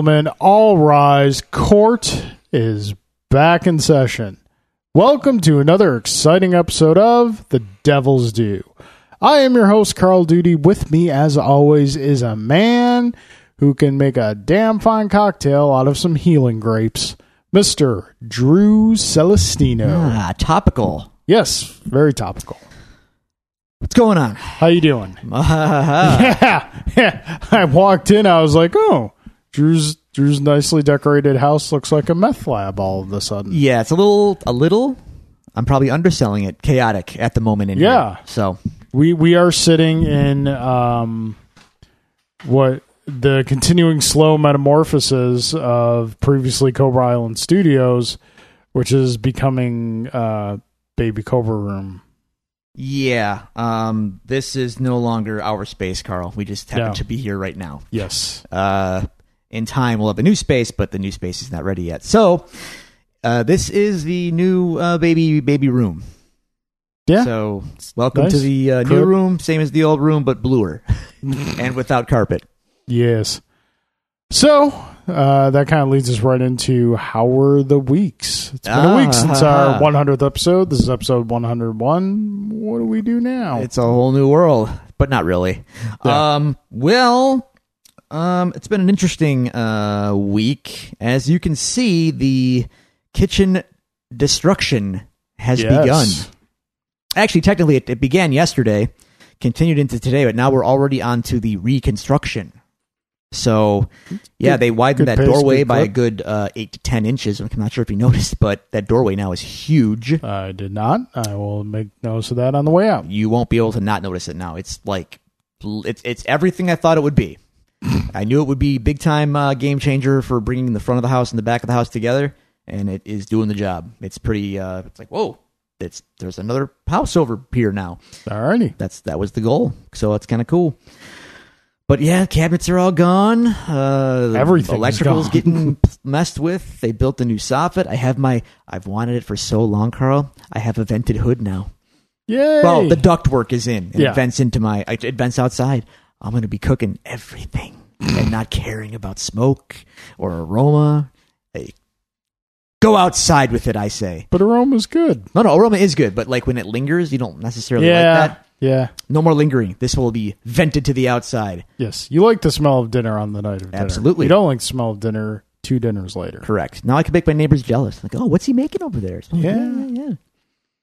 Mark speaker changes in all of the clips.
Speaker 1: Gentlemen, all rise. Court is back in session. Welcome to another exciting episode of The Devil's Due. I am your host, Carl Duty. With me, as always, is a man who can make a damn fine cocktail out of some healing grapes, Mr. Drew Celestino.
Speaker 2: Ah, topical.
Speaker 1: Yes, very topical.
Speaker 2: What's going on?
Speaker 1: How you doing?
Speaker 2: Ah,
Speaker 1: yeah, yeah. I walked in. I was like, "Oh, Drew's Drew's nicely decorated house looks like a meth lab." All of a sudden,
Speaker 2: yeah, it's a little, a little. I'm probably underselling it. Chaotic at the moment. In
Speaker 1: Yeah.
Speaker 2: Here. So
Speaker 1: we we are sitting in um, what the continuing slow metamorphosis of previously Cobra Island Studios, which is becoming uh, Baby Cobra Room.
Speaker 2: yeah, um, this is no longer our space, Carl. We just happen
Speaker 1: No.
Speaker 2: to be here right now.
Speaker 1: Yes,
Speaker 2: Uh, in time, we'll have a new space, but the new space is not ready yet. So. Uh, this is the new uh, baby baby room.
Speaker 1: yeah.
Speaker 2: So welcome
Speaker 1: Nice.
Speaker 2: to the uh, new room, same as the old room, but bluer and without carpet.
Speaker 1: Yes. So uh, that kind of leads us right into how were the weeks? It's been a week since our
Speaker 2: Ah.
Speaker 1: 100th episode. This is episode 101. What do we do now?
Speaker 2: It's a whole new world, but not really.
Speaker 1: Yeah.
Speaker 2: Um, well, um, it's been an interesting uh, week. As you can see, the kitchen destruction has
Speaker 1: Yes.
Speaker 2: begun. Actually, technically, it, it began yesterday, continued into today, but now we're already on to the reconstruction. So, yeah,
Speaker 1: Good-
Speaker 2: they widened that
Speaker 1: pace,
Speaker 2: doorway by a good uh, eight to ten inches. I'm not sure if you noticed, but that doorway now is huge.
Speaker 1: I did not. I will make notice of that on the way out.
Speaker 2: you won't be able to not notice it now. It's like it's it's everything I thought it would be. I knew it would be big time uh, game changer for bringing the front of the house and the back of the house together, and it is doing the job. It's pretty. Uh, it's like whoa, it's there's another house over here now.
Speaker 1: Alrighty.
Speaker 2: That's that was the goal, so it's kind of cool. But yeah, cabinets are all gone. Uh, the
Speaker 1: Everything's
Speaker 2: electrical's
Speaker 1: gone.
Speaker 2: getting messed with. They built a new soffit. I have my. I've wanted it for so long, Carl. I have a vented hood now.
Speaker 1: Yay.
Speaker 2: Well, the ductwork is in, and
Speaker 1: Yeah.
Speaker 2: it vents into my. It vents outside. I'm going to be cooking everything and not caring about smoke or aroma. Hey, go outside with it, I say.
Speaker 1: but aroma's good.
Speaker 2: No, no, aroma is good, but like when it lingers, you don't necessarily
Speaker 1: yeah.
Speaker 2: like that.
Speaker 1: Yeah.
Speaker 2: No more lingering. This will be vented to the outside.
Speaker 1: Yes. You like the smell of dinner on the night of dinner.
Speaker 2: Absolutely.
Speaker 1: You don't like the smell of dinner two dinners later.
Speaker 2: Correct. Now I can make my neighbors jealous. Like, oh, what's he making over there? So,
Speaker 1: Yeah.
Speaker 2: yeah,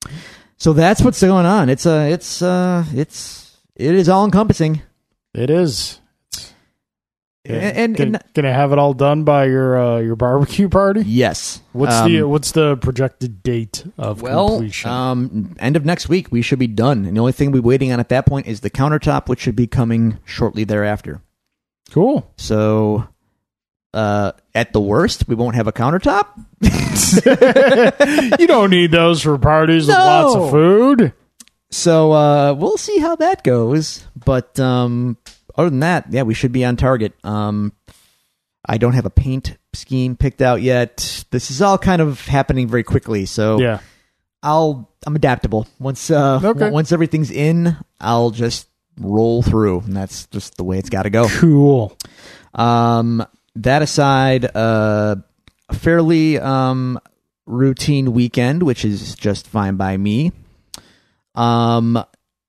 Speaker 2: yeah. So that's what's going on. It's uh, it's uh, it's it is all encompassing.
Speaker 1: It is.
Speaker 2: And, and,
Speaker 1: gonna,
Speaker 2: and
Speaker 1: gonna have it all done by your uh, your barbecue party.
Speaker 2: yes,
Speaker 1: What's
Speaker 2: Um,
Speaker 1: the what's the projected date of
Speaker 2: well,
Speaker 1: completion?
Speaker 2: um, end of next week we should be done, and the only thing we're waiting on at that point is the countertop, which should be coming shortly thereafter.
Speaker 1: cool.
Speaker 2: So, uh, at the worst, we won't have a countertop.
Speaker 1: you don't need those for parties with lots of food.
Speaker 2: So uh, we'll see how that goes. But um, other than that, yeah, we should be on target. Um, I don't have a paint scheme picked out yet. This is all kind of happening very quickly, so
Speaker 1: Yeah.
Speaker 2: I'll I'm adaptable. Once uh,
Speaker 1: Okay.
Speaker 2: once everything's in, I'll just roll through, and that's just the way it's got to go.
Speaker 1: Cool.
Speaker 2: Um, that aside, uh, a fairly um, routine weekend, which is just fine by me. Um,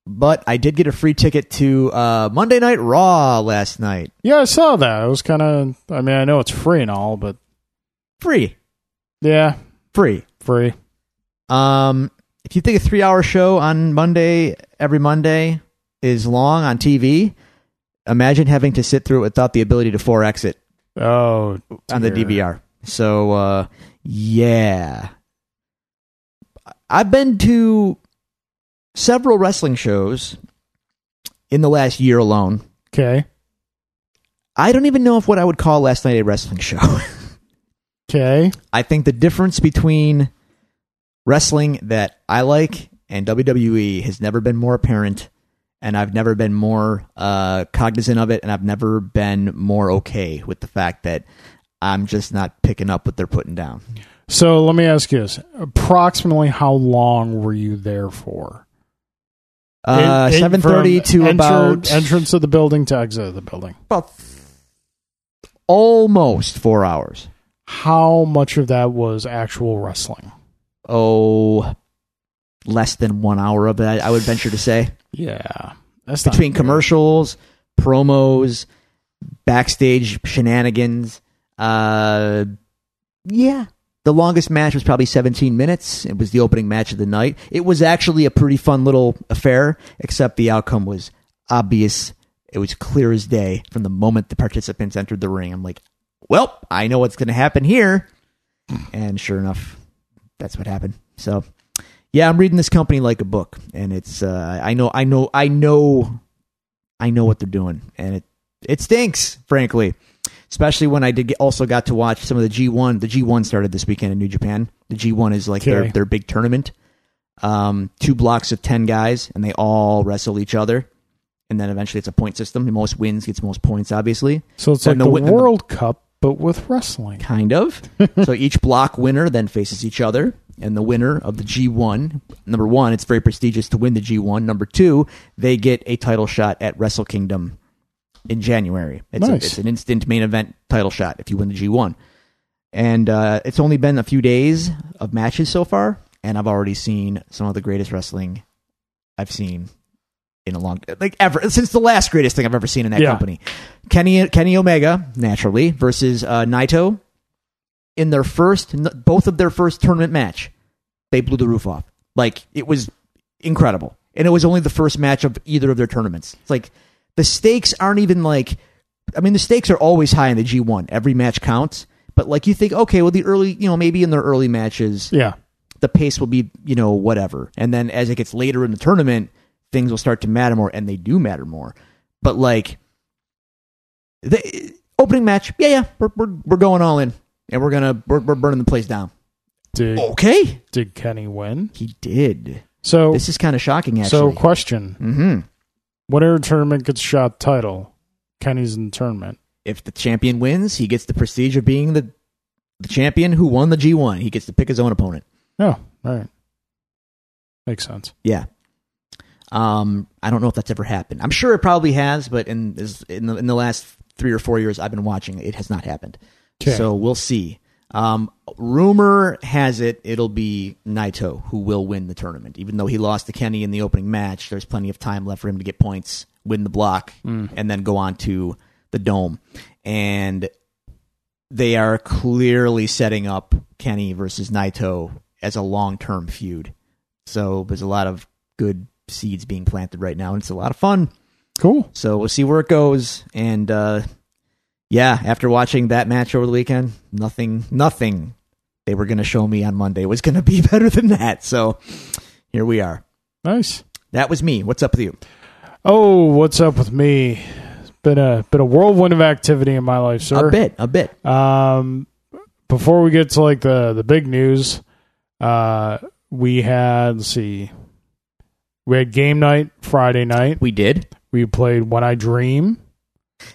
Speaker 2: but I did get a free ticket to uh, Monday Night Raw last night.
Speaker 1: Yeah, I saw that. It was kind of. I mean, I know it's free and all, but
Speaker 2: Free,
Speaker 1: yeah,
Speaker 2: free.
Speaker 1: free.
Speaker 2: Um, if you think a three-hour show on Monday every Monday is long on TV, imagine having to sit through it without the ability to 4X it.
Speaker 1: Oh,
Speaker 2: on the. DVR. So uh yeah. I've been to several wrestling shows in the last year alone.
Speaker 1: Okay.
Speaker 2: I don't even know if what I would call last night a wrestling show.
Speaker 1: Okay.
Speaker 2: I think the difference between wrestling that I like and WWE has never been more apparent and I've never been more uh, cognizant of it and I've never been more okay with the fact that I'm just not picking up what they're putting down.
Speaker 1: So let me ask you this: approximately how long were you there for?
Speaker 2: Uh, seven thirty to
Speaker 1: enter-
Speaker 2: about
Speaker 1: entrance of the building to exit of the building.
Speaker 2: about almost four hours.
Speaker 1: How much of that was actual wrestling?
Speaker 2: Oh, less than one hour of it, I would venture to say.
Speaker 1: Yeah, that's
Speaker 2: Between commercials, promos, backstage shenanigans. Uh, yeah. The longest match was probably 17 minutes. It was the opening match of the night. It was actually a pretty fun little affair, except the outcome was obvious. It was clear as day from the moment the participants entered the ring. I'm like, well, I know what's going to happen here. And sure enough, that's what happened. So, yeah, I'm reading this company like a book, and it's uh, I know, I know, I know, I know what they're doing, and it it stinks, frankly. Especially when I did get, also got to watch some of the G1. The G1 started this weekend in New Japan. The G1 is like their
Speaker 1: Okay.
Speaker 2: their big tournament. Um, two blocks of ten guys, and they all wrestle each other. And then eventually, it's a point system. The most wins gets most points, obviously.
Speaker 1: So it's like
Speaker 2: And
Speaker 1: the,
Speaker 2: the and the-
Speaker 1: World Cup, but with wrestling.
Speaker 2: Kind of. so each block winner then faces each other, and the winner of the G1, number one, it's very prestigious to win the G1. Number two, they get a title shot at Wrestle Kingdom in January. It's, a- it's an instant main event title shot if you win the G1. And uh, it's only been a few days of matches so far, and I've already seen some of the greatest wrestling I've seen in a long like ever since the last greatest thing I've ever seen in that
Speaker 1: Yeah.
Speaker 2: company. Kenny Kenny Omega naturally versus uh, Naito in their first both of their first tournament match. They blew the roof off. Like it was incredible. And it was only the first match of either of their tournaments. It's like the stakes aren't even like I mean the stakes are always high in the G1. Every match counts. But like you think, okay, well the early you know, maybe in their early matches
Speaker 1: Yeah.
Speaker 2: the pace will be, you know, whatever. And then as it gets later in the tournament, things will start to matter more, and they do matter more. But like the opening match, yeah, yeah, we're we're, we're going all in, and we're gonna we're, we're burning the place down.
Speaker 1: Did
Speaker 2: Okay,
Speaker 1: did Kenny win?
Speaker 2: he did.
Speaker 1: So
Speaker 2: This is kind of shocking,
Speaker 1: so
Speaker 2: actually.
Speaker 1: question:
Speaker 2: hmm
Speaker 1: Whatever tournament gets shot title, Kenny's in the tournament.
Speaker 2: If the champion wins, he gets the prestige of being the the champion who won the G one. He gets to pick his own opponent.
Speaker 1: Oh, all right. Makes sense.
Speaker 2: Yeah. Um, I don't know if that's ever happened. I'm sure it probably has, but in in the in the last three or four years I've been watching, it has not happened.
Speaker 1: 'Kay.
Speaker 2: So we'll see. Um, rumor has it it'll be Naito who will win the tournament, even though he lost to Kenny in the opening match. There's plenty of time left for him to get points, win the block, and then go on to the dome. And they are clearly setting up Kenny versus Naito as a long term feud. So there's a lot of good seeds being planted right now, and it's a lot of fun.
Speaker 1: Cool.
Speaker 2: So we'll see where it goes. And uh, yeah, after watching that match over the weekend, nothing, nothing they were going to show me on Monday was going to be better than that. So here we are.
Speaker 1: Nice.
Speaker 2: That was me. What's up with you?
Speaker 1: Oh, what's up with me? It's been a been a whirlwind of activity in my life, sir.
Speaker 2: A bit, a bit.
Speaker 1: Um, before we get to like the the big news, uh, we had let's see, we had game night Friday night.
Speaker 2: We did.
Speaker 1: We played When I Dream.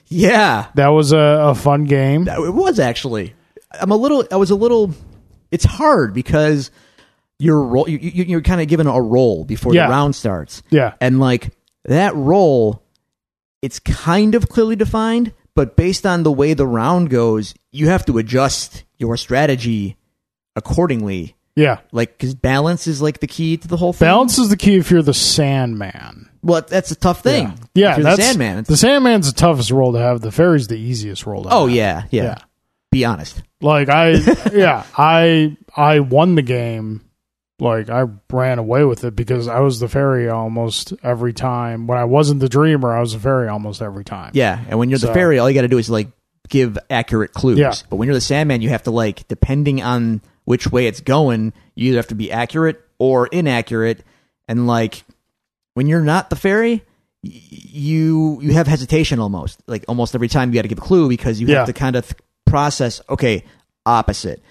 Speaker 2: Yeah,
Speaker 1: That was a, a fun game.
Speaker 2: It was actually. I'm a little. I was a little. It's hard because you're ro- you, you, you're kind of given a role before
Speaker 1: Yeah.
Speaker 2: the round starts.
Speaker 1: Yeah,
Speaker 2: and like that role it's kind of clearly defined but based on the way the round goes you have to adjust your strategy accordingly
Speaker 1: yeah.
Speaker 2: like because balance is like the key to the whole thing
Speaker 1: Balance is the key if you're the Sandman.
Speaker 2: Well that's a tough thing
Speaker 1: Yeah, yeah that's
Speaker 2: the sandman it's,
Speaker 1: The Sandman's the toughest role to have. The Fairy's the easiest role to
Speaker 2: oh
Speaker 1: have.
Speaker 2: yeah, yeah
Speaker 1: Yeah.
Speaker 2: be honest
Speaker 1: Like I, yeah, I I won the game. Like I ran away with it because I was the fairy almost every time. When I wasn't the dreamer, I was the fairy almost every time.
Speaker 2: yeah and when you're the fairy all you got to do is like give accurate clues
Speaker 1: Yeah.
Speaker 2: but when you're the sandman you have to like depending on which way it's going you either have to be accurate or inaccurate and like when you're not the fairy you you have hesitation almost like almost every time you got to give a clue because you
Speaker 1: Yeah.
Speaker 2: have to kind of th- process okay opposite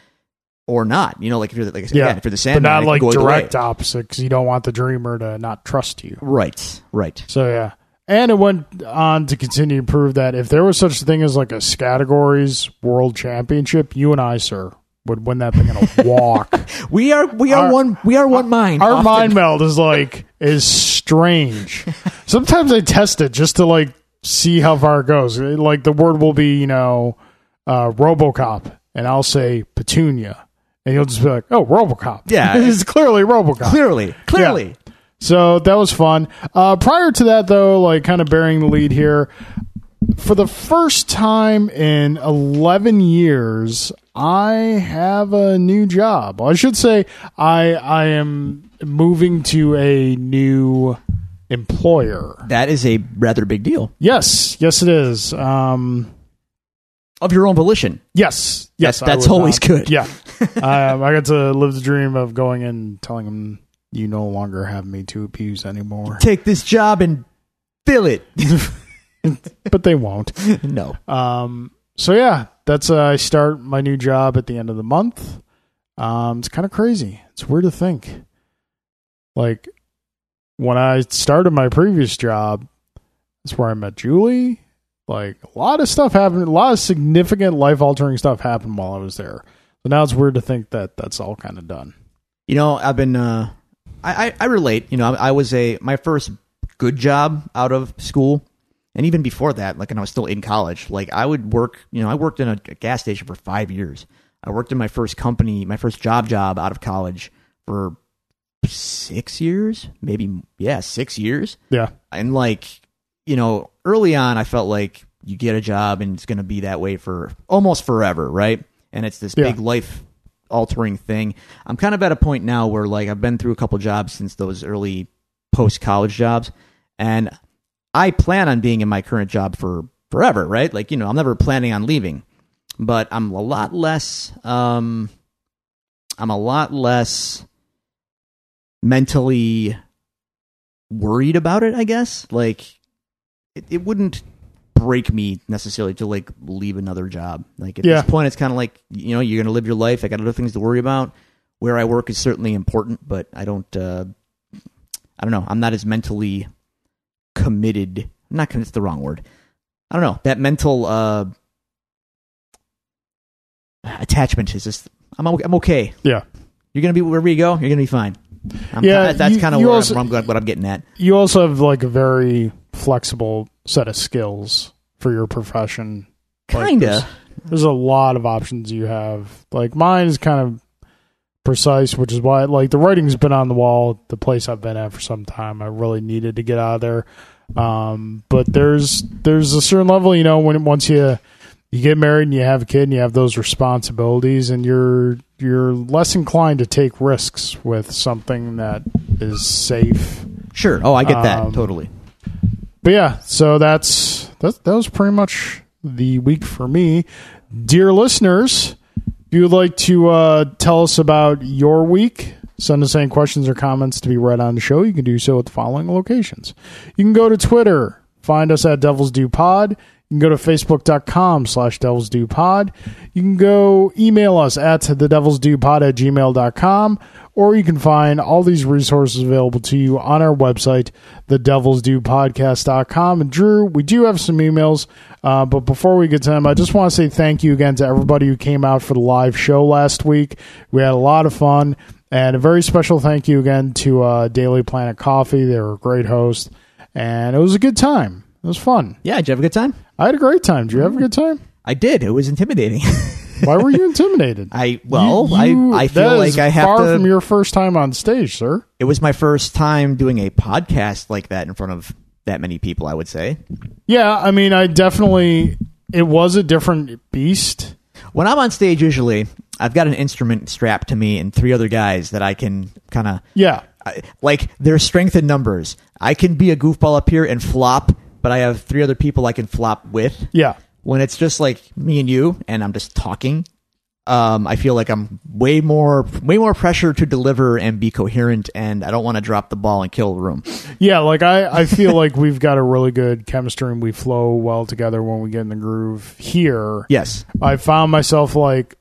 Speaker 2: or not you know like if you're the, like I said,
Speaker 1: Yeah,
Speaker 2: again, if you're the
Speaker 1: but not like
Speaker 2: go
Speaker 1: direct opposite because you don't want the dreamer to not trust you.
Speaker 2: right right
Speaker 1: So yeah, and it went on to continue to prove that if there was such a thing as like a categories world championship, you and I, sir, would win that thing in a walk.
Speaker 2: we are we are
Speaker 1: Our-
Speaker 2: one we are one mind
Speaker 1: Our
Speaker 2: often.
Speaker 1: mind meld is like is strange. Sometimes I test it just to like see how far it goes. Like the word will be, you know, uh, RoboCop, and I'll say Petunia, and you'll just be like, "Oh, RoboCop."
Speaker 2: Yeah.
Speaker 1: it's clearly RoboCop.
Speaker 2: Clearly, clearly.
Speaker 1: So that was fun. Uh, prior to that, though, like kind of bearing the lead here, for the first time in 11 years, I have a new job. I should say I I am moving to a new employer.
Speaker 2: That is a rather big deal
Speaker 1: Yes, yes, it is. Um,
Speaker 2: of your own volition.
Speaker 1: yes, yes,
Speaker 2: That's- that's always
Speaker 1: not-
Speaker 2: good.
Speaker 1: Yeah, um, I got to live the dream of going in and telling them you no longer have me to abuse anymore,
Speaker 2: Take this job and fill it.
Speaker 1: but they won't.
Speaker 2: no.
Speaker 1: Um, so yeah, that's uh, I start my new job at the end of the month. Um, it's kind of crazy. It's weird to think. Like when I started my previous job, that's where I met Julie. Like a lot of stuff happened. A lot of significant life altering stuff happened while I was there. So now it's weird to think that that's all kind of done.
Speaker 2: You know, I've been. Uh, I, I I relate. You know, I, I was a my first good job out of school, and even before that, like when I was still in college, like I would work. You know, I worked in a, a gas station for five years. I worked in my first company, my first job job out of college for six years, maybe yeah, six years.
Speaker 1: Yeah.
Speaker 2: and like you know early on i felt like you get a job and it's going to be that way for almost forever right and it's this
Speaker 1: Yeah.
Speaker 2: big life altering thing i'm kind of at a point now where like i've been through a couple jobs since those early post college jobs and i plan on being in my current job for forever right like you know i'm never planning on leaving but i'm a lot less um i'm a lot less mentally worried about it, I guess. Like it, it wouldn't break me necessarily to like leave another job. Like at
Speaker 1: Yeah.
Speaker 2: this point it's kind of like, you know, you're going to live your life. I got other things to worry about. Where I work is certainly important, but I don't uh I don't know. I'm not as mentally committed. I'm not committed, it's the wrong word. I don't know. That mental uh attachment is just I'm I'm okay.
Speaker 1: Yeah.
Speaker 2: You're gonna be wherever you go. You're gonna be fine. I'm
Speaker 1: Yeah,
Speaker 2: ki- that's kind of where
Speaker 1: also-
Speaker 2: I'm, what I'm getting at.
Speaker 1: You also have like a very flexible set of skills for your profession.
Speaker 2: Kinda.
Speaker 1: there's- there's a lot of options you have. Like mine is kind of precise, which is why like the writing's been on the wall. The place I've been at for some time, I really needed to get out of there. Um, but there's there's a certain level, you know, when once you you get married and you have a kid and you have those responsibilities, and you're you're less inclined to take risks with something that is safe.
Speaker 2: Sure. Oh, I get that
Speaker 1: Um,
Speaker 2: totally.
Speaker 1: But yeah, so that's that. That was pretty much the week for me, dear listeners. If you would like to uh, tell us about your week, send us any questions or comments to be read on the show. You can do so at the following locations. You can go to Twitter, find us at Devils Due Pod. You can go to facebook.com slash devils due pod. You can go email us at the devils due pod at gmail.com, or you can find all these resources available to you on our website, the devils due podcast.com. And Drew, we do have some emails, uh, but before we get to them, I just want to say thank you again to everybody who came out for the live show last week. We had a lot of fun. And a very special thank you again to uh, Daily Planet Coffee. They were a great host, and it was a good time. It was fun.
Speaker 2: Yeah, did you have a good time?
Speaker 1: I had a great time. Did you have a mm. good time?
Speaker 2: I did. It was intimidating.
Speaker 1: Why were you intimidated?
Speaker 2: I well,
Speaker 1: You- you-
Speaker 2: I I feel
Speaker 1: that
Speaker 2: like I have
Speaker 1: far
Speaker 2: to.
Speaker 1: from your first time on stage, sir.
Speaker 2: it was my first time doing a podcast like that in front of that many people. I would say
Speaker 1: Yeah, I mean, I definitely. It was a different beast.
Speaker 2: when I'm on stage, usually I've got an instrument strapped to me and three other guys that I can kind of
Speaker 1: Yeah,
Speaker 2: like. There's strength in numbers. I can be a goofball up here and flop, but I have three other people I can flop with.
Speaker 1: yeah,
Speaker 2: when it's just like me and you and I'm just talking, um, I feel like I'm way more way more pressure to deliver and be coherent, and I don't want to drop the ball and kill the room.
Speaker 1: yeah. Like I, I feel like we've got a really good chemistry and we flow well together when we get in the groove. Here,
Speaker 2: Yes,
Speaker 1: I found myself like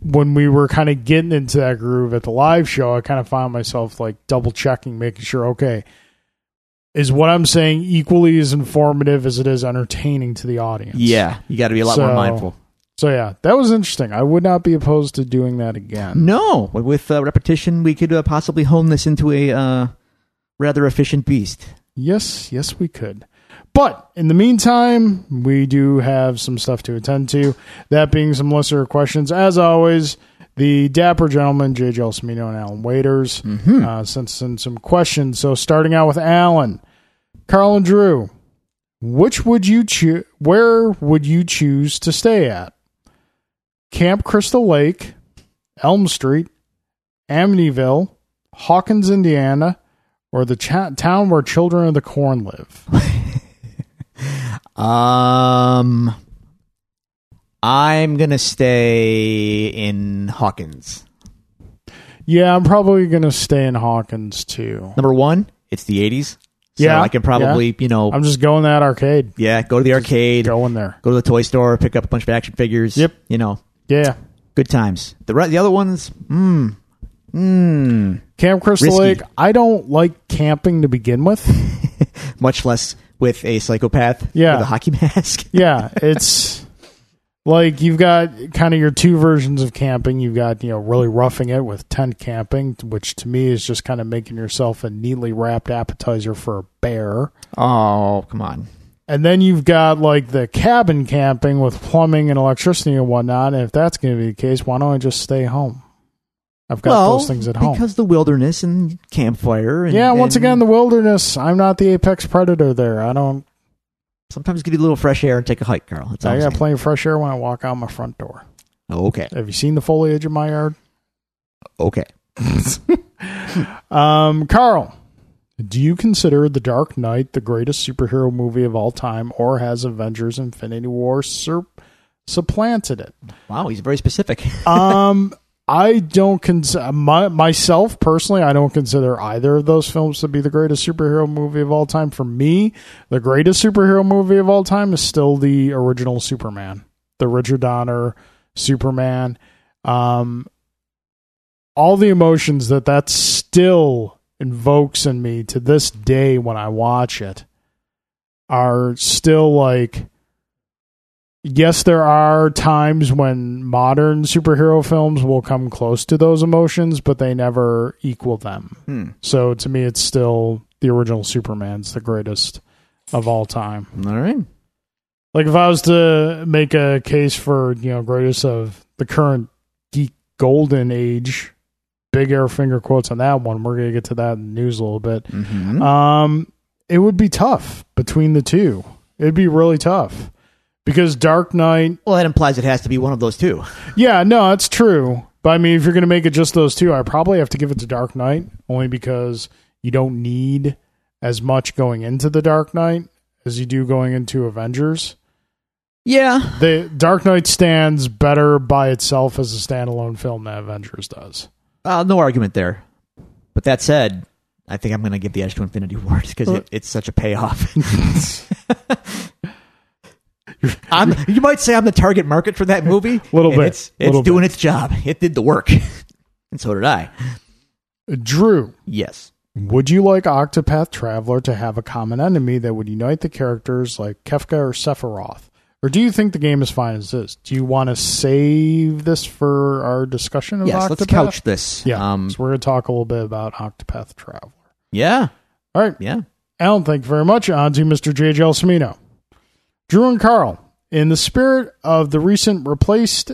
Speaker 1: when we were kind of getting into that groove at the live show, I kind of found myself like double checking, making sure, okay, is what I'm saying equally as informative as it is entertaining to the audience?
Speaker 2: yeah, you got to be a lot more mindful.
Speaker 1: So yeah, that was interesting. I would not be opposed to doing that again.
Speaker 2: No, with uh, repetition, we could uh, possibly hone this into a uh, rather efficient beast.
Speaker 1: Yes, yes, we could. But in the meantime, we do have some stuff to attend to. That being some listener questions. As always, the dapper gentlemen, J. Gelsomino and Alan Waiters, uh, sent in some questions. So starting out with Alan, Carl and Drew, which would you choose? Where would you choose to stay at? Camp Crystal Lake, Elm Street, Amityville, Hawkins, Indiana, or the cha- town where children of the corn live?
Speaker 2: Um, I'm gonna stay in Hawkins.
Speaker 1: Yeah, I'm probably going to stay in Hawkins too.
Speaker 2: Number one, it's the '80s. So
Speaker 1: Yeah,
Speaker 2: I can probably, you know,
Speaker 1: I'm just going that arcade.
Speaker 2: yeah, go to the arcade,
Speaker 1: Go in there.
Speaker 2: go to the toy store, pick up a bunch of action figures.
Speaker 1: Yep.
Speaker 2: You know,
Speaker 1: Yeah.
Speaker 2: good times. The re- the other ones, hmm, hmm,
Speaker 1: Camp Crystal
Speaker 2: Risky.
Speaker 1: Lake. I don't like camping to begin with.
Speaker 2: much less with a psychopath
Speaker 1: Yeah.
Speaker 2: with a hockey mask.
Speaker 1: yeah, it's like you've got kind of your two versions of camping. You've got, you know, really roughing it with tent camping, which to me is just kind of making yourself a neatly wrapped appetizer for a bear.
Speaker 2: oh, come on.
Speaker 1: And then you've got like the cabin camping with plumbing and electricity and whatnot. And if that's going to be the case, why don't I just stay home? I've got
Speaker 2: well,
Speaker 1: those things at home.
Speaker 2: because the wilderness and campfire. And,
Speaker 1: yeah, once
Speaker 2: and
Speaker 1: again, the wilderness. I'm not the apex predator there. I don't.
Speaker 2: Sometimes get a little fresh air and take a hike, Carl. That's all
Speaker 1: I
Speaker 2: I'm
Speaker 1: got
Speaker 2: saying.
Speaker 1: plenty of fresh air when I walk out my front door.
Speaker 2: Okay,
Speaker 1: Have you seen the foliage in my yard?
Speaker 2: okay.
Speaker 1: Um, Carl, do you consider The Dark Knight the greatest superhero movie of all time, or has Avengers: Infinity War sur- supplanted it?
Speaker 2: Wow, he's very specific.
Speaker 1: um, I don't consider my, myself personally. I don't consider either of those films to be the greatest superhero movie of all time. For me, the greatest superhero movie of all time is still the original Superman, the Richard Donner Superman. Um, all the emotions that that still invokes in me to this day when I watch it are still like yes, there are times when modern superhero films will come close to those emotions, but they never equal them.
Speaker 2: Hmm.
Speaker 1: So to me, it's still the original Superman's the greatest of all time.
Speaker 2: All right.
Speaker 1: Like if I was to make a case for you know greatest of the current geek golden age, big air finger quotes on that one. We're gonna get to that in the news a little bit.
Speaker 2: Mm-hmm.
Speaker 1: Um, it would be tough between the two. It'd be really tough because Dark Knight
Speaker 2: well, that implies it has to be one of those two.
Speaker 1: Yeah, no, that's true. But I mean, if you're going to make it just those two, I probably have to give it to Dark Knight only because you don't need as much going into the Dark Knight as you do going into Avengers.
Speaker 2: Yeah.
Speaker 1: The Dark Knight stands better by itself as a standalone film than Avengers does.
Speaker 2: Uh, no argument there. But that said, I think I'm going to give the edge to Infinity War because it, it's such a payoff. I'm, you might say I'm the target market for that movie.
Speaker 1: A
Speaker 2: little
Speaker 1: bit,
Speaker 2: It's, it's
Speaker 1: little
Speaker 2: doing
Speaker 1: bit.
Speaker 2: its job. It did the work. and so did I.
Speaker 1: Drew,
Speaker 2: Yes.
Speaker 1: would you like Octopath Traveler to have a common enemy that would unite the characters like Kefka or Sephiroth? Or do you think the game is fine as is? Do you want to save this for our discussion of
Speaker 2: Yes.
Speaker 1: Octopath?
Speaker 2: Let's couch this.
Speaker 1: Yeah.
Speaker 2: Um,
Speaker 1: so we're going to talk a little bit about Octopath Traveler.
Speaker 2: yeah.
Speaker 1: All right.
Speaker 2: Yeah.
Speaker 1: Alan, thank you very much. On to Mr. J. Gelsomino. Drew and Carl, in the spirit of the recent replaced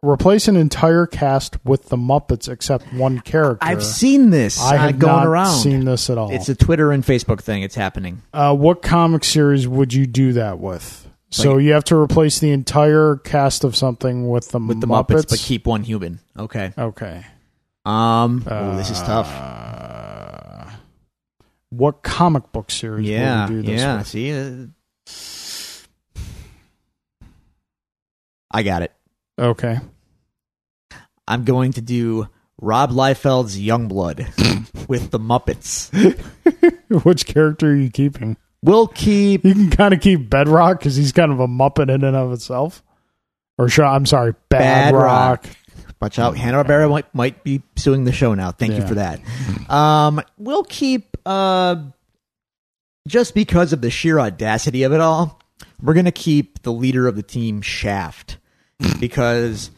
Speaker 1: replace an entire cast with the Muppets except one character.
Speaker 2: I've seen this
Speaker 1: I
Speaker 2: uh,
Speaker 1: have
Speaker 2: going
Speaker 1: not
Speaker 2: around.
Speaker 1: seen this at all.
Speaker 2: It's a Twitter and Facebook thing. It's happening.
Speaker 1: uh, what comic series would you do that with? So
Speaker 2: Like-
Speaker 1: you have to replace the entire cast of something with the
Speaker 2: With the
Speaker 1: Muppets.
Speaker 2: Muppets, but keep one human. Okay.
Speaker 1: okay.
Speaker 2: Um. oh, this is tough.
Speaker 1: Uh, what comic book series
Speaker 2: Yeah.
Speaker 1: would you do this
Speaker 2: Yeah.
Speaker 1: with?
Speaker 2: See. Uh, I got it.
Speaker 1: Okay.
Speaker 2: I'm going to do Rob Liefeld's Youngblood with the Muppets.
Speaker 1: Which character are you keeping?
Speaker 2: We'll keep.
Speaker 1: You can kind of keep Bedrock because he's kind of a Muppet in and of itself. Or sure, I'm sorry, Bad,
Speaker 2: Bad
Speaker 1: Rock.
Speaker 2: Rock. Watch out, Hanna Barbera might might be suing the show now. Thank you for that. Um, we'll keep uh, just because of the sheer audacity of it all. We're gonna keep the leader of the team Shaft because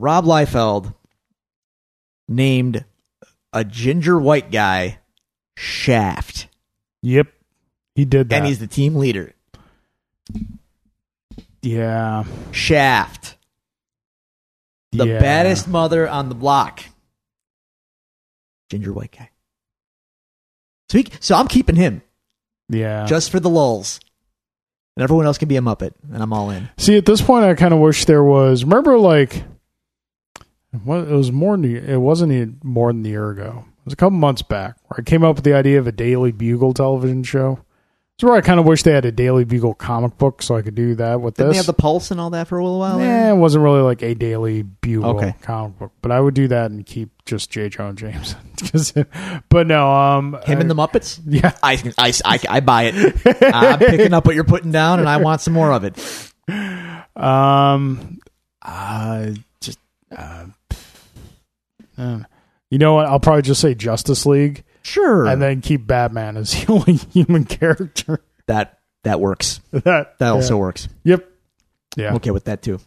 Speaker 2: Rob Liefeld named a ginger white guy Shaft.
Speaker 1: Yep. He did that.
Speaker 2: and he's the team leader.
Speaker 1: yeah.
Speaker 2: Shaft, the
Speaker 1: yeah.
Speaker 2: baddest mother on the block. Ginger white guy. So, he, so I'm keeping him
Speaker 1: Yeah.
Speaker 2: just for the lulls, and everyone else can be a muppet, and I'm all in.
Speaker 1: See, at this point, I kind of wish there was. Remember, like, it was more than it wasn't even more than a year ago. It was a couple months back where I came up with the idea of a Daily Bugle television show. It's where I kind of wish they had a Daily Bugle comic book so I could do that with
Speaker 2: Didn't
Speaker 1: this.
Speaker 2: they have the pulse and all that for a little while?
Speaker 1: Yeah, it wasn't really like a Daily Bugle
Speaker 2: Okay.
Speaker 1: comic book, but I would do that and keep just J. Jonah Jameson. 'Cause- but no, um,
Speaker 2: Him and the Muppets.
Speaker 1: yeah,
Speaker 2: I, I, I, I buy it. I'm picking up what you're putting down, and I want some more of it.
Speaker 1: Um, uh, just, uh, uh, you know what? I'll probably just say Justice League
Speaker 2: Sure,
Speaker 1: and then keep Batman as the only human character.
Speaker 2: that that works.
Speaker 1: that
Speaker 2: That
Speaker 1: yeah.
Speaker 2: also works.
Speaker 1: Yep. Yeah.
Speaker 2: I'm okay with that too.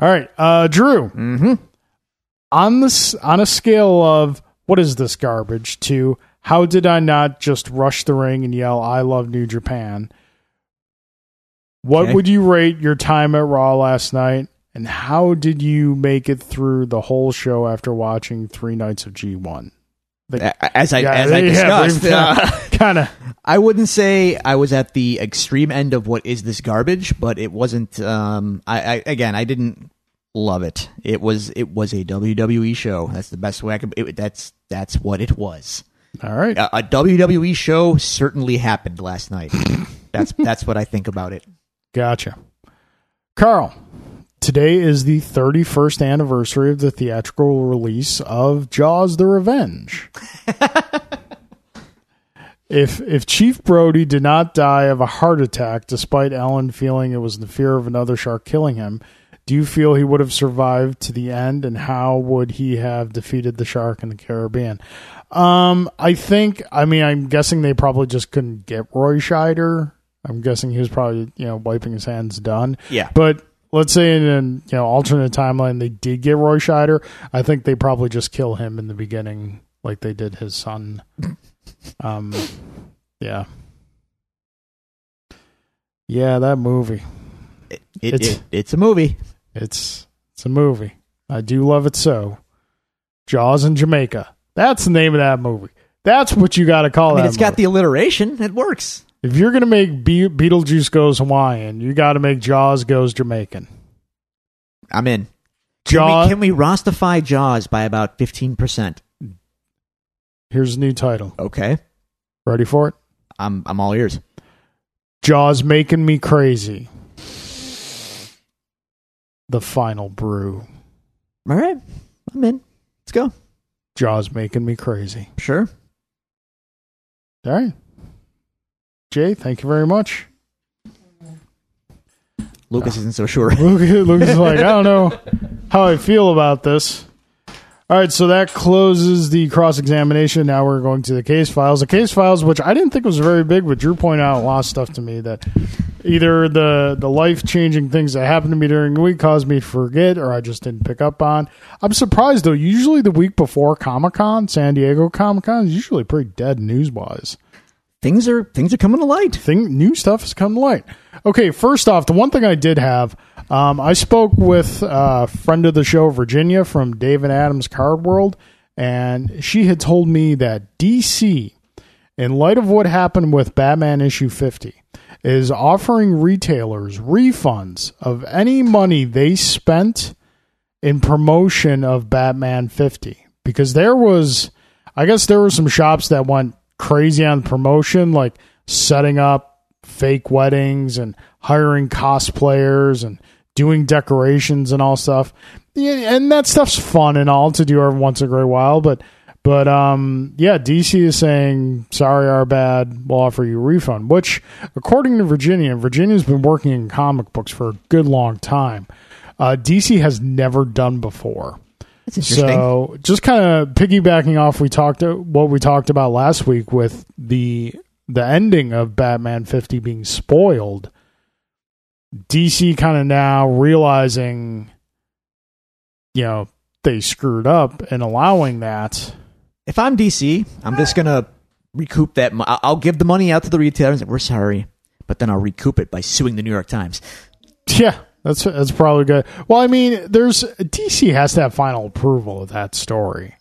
Speaker 1: All right. Uh, Drew,
Speaker 2: Mm-hmm.
Speaker 1: on this on a scale of what is this garbage to how did I not just rush the ring and yell I love New Japan? What
Speaker 2: Okay.
Speaker 1: would you rate your time at Raw last night? And how did you make it through the whole show after watching three nights of G1?
Speaker 2: As I
Speaker 1: Yeah,
Speaker 2: as I discussed, uh,
Speaker 1: kind of.
Speaker 2: I wouldn't say I was at the extreme end of what is this garbage, but it wasn't. Um, I, I again, I didn't love it. It was it was a WWE show. That's the best way I could. It, that's that's what it was.
Speaker 1: All right.
Speaker 2: A, a WWE show certainly happened last night. that's that's what I think about it.
Speaker 1: Gotcha. Carl, today is the 31st anniversary of the theatrical release of Jaws the Revenge. if if Chief Brody did not die of a heart attack despite Ellen feeling it was the fear of another shark killing him, do you feel he would have survived to the end and how would he have defeated the shark in the Caribbean? Um, I think I mean I'm guessing they probably just couldn't get Roy Scheider. I'm guessing he was probably, you know, wiping his hands done.
Speaker 2: Yeah.
Speaker 1: But let's say in an you know alternate timeline they did get Roy Scheider, I think they probably just kill him in the beginning like they did his son. Um yeah. Yeah, that movie.
Speaker 2: It, it,
Speaker 1: It's-
Speaker 2: it, it's a movie.
Speaker 1: It's it's a movie. I do love it so. Jaws in Jamaica. That's the name of that movie. That's what you got to call
Speaker 2: I mean,
Speaker 1: that.
Speaker 2: it's got the alliteration. It works.
Speaker 1: If you're gonna make Be- Beetlejuice goes Hawaiian, you got to make Jaws goes Jamaican.
Speaker 2: I'm in. Can
Speaker 1: Jaws.
Speaker 2: we, can we Rostify Jaws by about fifteen percent?
Speaker 1: Here's a new title.
Speaker 2: Okay,
Speaker 1: Ready for it?
Speaker 2: I'm I'm all ears.
Speaker 1: Jaws making me crazy. The final brew.
Speaker 2: All right, I'm in. Let's go.
Speaker 1: Jaws making me crazy.
Speaker 2: Sure.
Speaker 1: All right. Jay, thank you very much.
Speaker 2: Lucas isn't so sure.
Speaker 1: Luke, Luke is like, I don't know how I feel about this. All right, so that closes the cross examination. Now we're going to the case files. The case files, which I didn't think was very big, but Drew pointed out a lot of stuff to me that either the the life changing things that happened to me during the week caused me to forget, or I just didn't pick up on. I'm surprised though. Usually the week before Comic Con, San Diego Comic Con, is usually pretty dead news wise
Speaker 2: things are things are coming to light.
Speaker 1: thing new stuff has come to light. Okay, first off, the one thing I did have, um, I spoke with a friend of the show, Virginia from David Adams Card World, and she had told me that DC, in light of what happened with Batman issue 50, is offering retailers refunds of any money they spent in promotion of Batman 50 because there was I guess there were some shops that went crazy on promotion like setting up fake weddings and hiring cosplayers and doing decorations and all stuff. And that stuff's fun and all to do every once in a great while, but but um yeah, DC is saying sorry, our bad. We'll offer you a refund, which according to Virginia, Virginia's been working in comic books for a good long time. Uh, DC has never done before.
Speaker 2: That's interesting.
Speaker 1: So, just kind of piggybacking off we talked uh, what we talked about last week with the the ending of Batman 50 being spoiled. DC kind of now realizing you know, they screwed up and allowing that.
Speaker 2: if I'm DC, I'm just gonna recoup that. mo- I'll I'll give the money out to the retailers. We're sorry, but then I'll recoup it by suing the New York Times.
Speaker 1: Yeah, that's that's probably good. Well, I mean, there's DC has to have final approval of that story.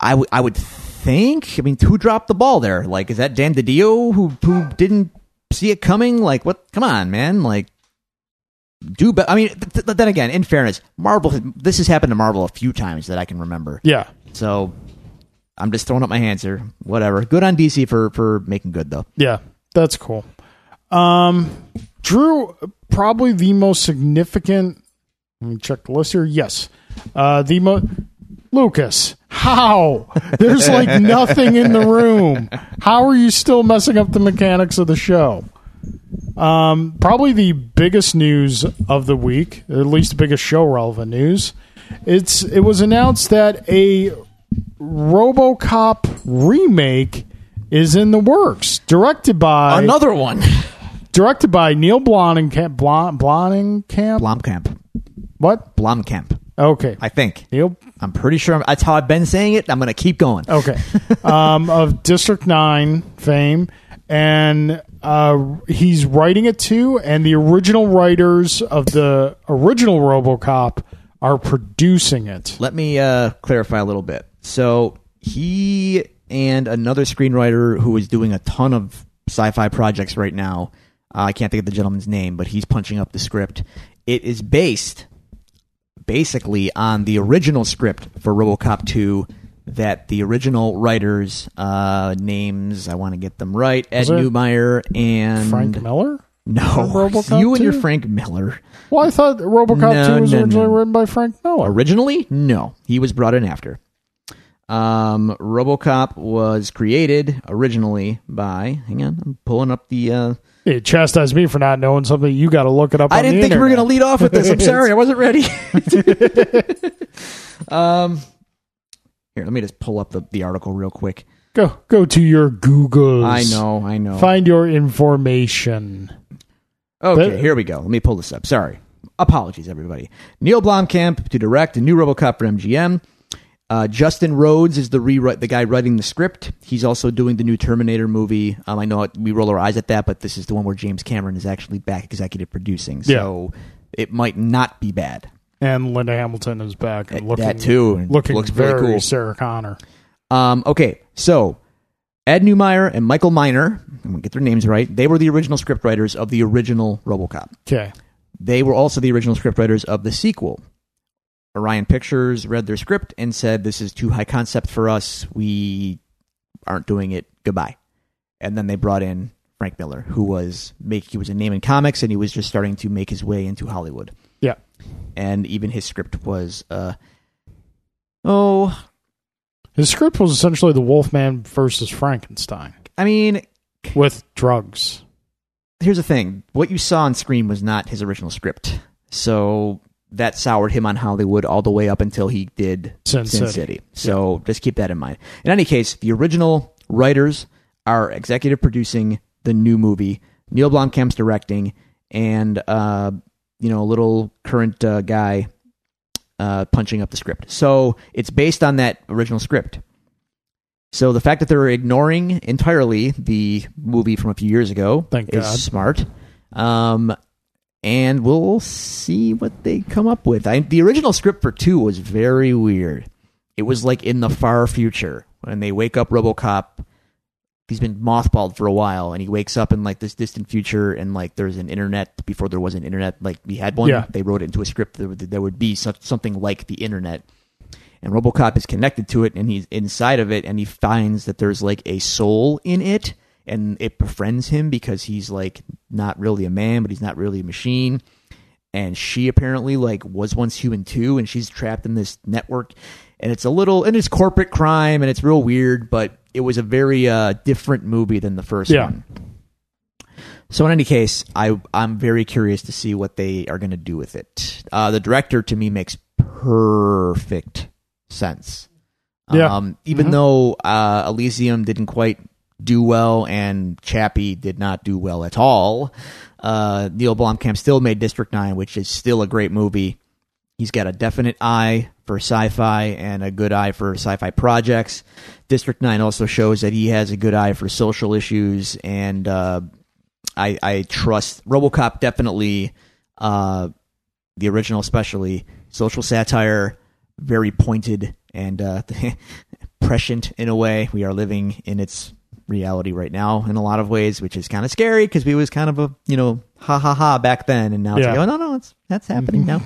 Speaker 2: I would I would think. I mean, who dropped the ball there? Like, is that Dan DiDio who who didn't see it coming? Like, what? Come on, man! Like, do but I mean, th- th- then again, in fairness, Marvel. This has happened to Marvel a few times that I can remember.
Speaker 1: Yeah,
Speaker 2: So, I'm just throwing up my hands here. Whatever. Good on DC for for making good though.
Speaker 1: yeah, that's cool. Um, Drew, probably the most significant. Let me check the list here. Yes, uh, the mo- Lucas. How? There's like nothing in the room. How are you still messing up the mechanics of the show? Um, probably the biggest news of the week, at least the biggest show relevant news. It's it was announced that a RoboCop remake is in the works, directed by
Speaker 2: Another one.
Speaker 1: directed by Neil Blomkamp. Blom, Blomkamp.
Speaker 2: Blomkamp.
Speaker 1: What?
Speaker 2: Blomkamp.
Speaker 1: Okay,
Speaker 2: I think.
Speaker 1: Neil.
Speaker 2: I'm pretty sure that's how I've been saying it. I'm going to keep going.
Speaker 1: Okay, um, of District Nine fame, and uh, he's writing it too. And the original writers of the original RoboCop are producing it.
Speaker 2: Let me uh, clarify a little bit. So he and another screenwriter who is doing a ton of sci-fi projects right now. Uh, I can't think of the gentleman's name, but he's punching up the script. It is based basically on the original script for RoboCop 2 that the original writers uh, names I want to get them right Ed Neumeier and
Speaker 1: Frank Miller.
Speaker 2: no
Speaker 1: RoboCop
Speaker 2: you and your
Speaker 1: 2?
Speaker 2: Frank Miller
Speaker 1: Well, I thought RoboCop
Speaker 2: No,
Speaker 1: Two was
Speaker 2: no,
Speaker 1: originally
Speaker 2: no.
Speaker 1: written by Frank Miller.
Speaker 2: Originally, no. He was brought in after. Um, RoboCop was created originally by. Hang on, I'm pulling up the. Uh,
Speaker 1: You chastise me for not knowing something. You got to look it up.
Speaker 2: I didn't think you were going to lead off with this. I'm sorry, I wasn't ready. um, here, let me just pull up the, the article real quick.
Speaker 1: Go go to your Googles.
Speaker 2: I know, I know.
Speaker 1: Find your information.
Speaker 2: Okay,
Speaker 1: But-
Speaker 2: here we go. Let me pull this up. Sorry. Apologies, everybody. Neil Blomkamp to direct a new RoboCop for MGM. Uh, Justin Rhodes is the rewrite the guy writing the script. He's also doing the new Terminator movie. Um, I know we roll our eyes at that, but this is the one where James Cameron is actually back executive producing. So it might not be bad.
Speaker 1: And Linda Hamilton is back and looking
Speaker 2: that too,
Speaker 1: looking
Speaker 2: looks
Speaker 1: very
Speaker 2: cool.
Speaker 1: Sarah Connor.
Speaker 2: Um, okay, so Ed Neumeier and Michael Miner, I'm gonna get their names right. They were the original scriptwriters of the original RoboCop.
Speaker 1: Okay.
Speaker 2: They were also the original scriptwriters of the sequel. Orion Pictures read their script and said, "This is too high concept for us. We aren't doing it. Goodbye." And then they brought in Frank Miller, who was make he was a name in comics and he was just starting to make his way into Hollywood.
Speaker 1: Yeah.
Speaker 2: And even his script was, uh, oh,
Speaker 1: His script was essentially the Wolfman versus Frankenstein
Speaker 2: I mean,
Speaker 1: with drugs.
Speaker 2: here's the thing: what you saw on screen was not his original script, so that soured him on Hollywood all the way up until he did
Speaker 1: Sin
Speaker 2: Sin
Speaker 1: City.
Speaker 2: City. So just keep that in mind. In any case, the original writers are executive producing the new movie. Neil Blomkamp's directing, and uh, you know, a little current uh, guy uh, punching up the script. So it's based on that original script. So the fact that they're ignoring entirely the movie from a few years ago
Speaker 1: Thank
Speaker 2: is
Speaker 1: God.
Speaker 2: smart. Um, and we'll see what they come up with. I, the original script for two was very weird. It was like in the far future when they wake up RoboCop. He's been mothballed for a while, and he wakes up in like this distant future, and like there's an internet before there was an internet. Like we had one.
Speaker 1: Yeah.
Speaker 2: They wrote it into a script that would, would be such, something like the internet and RoboCop is connected to it, and he's inside of it, and he finds that there's like a soul in it, and it befriends him because he's like not really a man, but he's not really a machine. And she apparently like was once human too, and she's trapped in this network, and it's a little and it's corporate crime, and it's real weird, but it was a very uh, different movie than the first
Speaker 1: Yeah.
Speaker 2: one. So in any case, I I'm very curious to see what they are going to do with it. Uh, the director to me makes perfect sense.
Speaker 1: Yeah.
Speaker 2: Um, even
Speaker 1: Mhm.
Speaker 2: though uh, Elysium didn't quite do well and Chappie did not do well at all, uh, Neil Blomkamp still made District Nine, which is still a great movie. He's got a definite eye for sci-fi and a good eye for sci-fi projects. District Nine also shows that he has a good eye for social issues, and uh, I, I trust RoboCop definitely. Uh, the original, especially social satire, very pointed and uh, prescient in a way. We are living in its reality right now in a lot of ways, which is kind of scary because we was kind of a you know ha ha ha back then, and now it's
Speaker 1: Yeah.
Speaker 2: like oh no no it's that's happening now.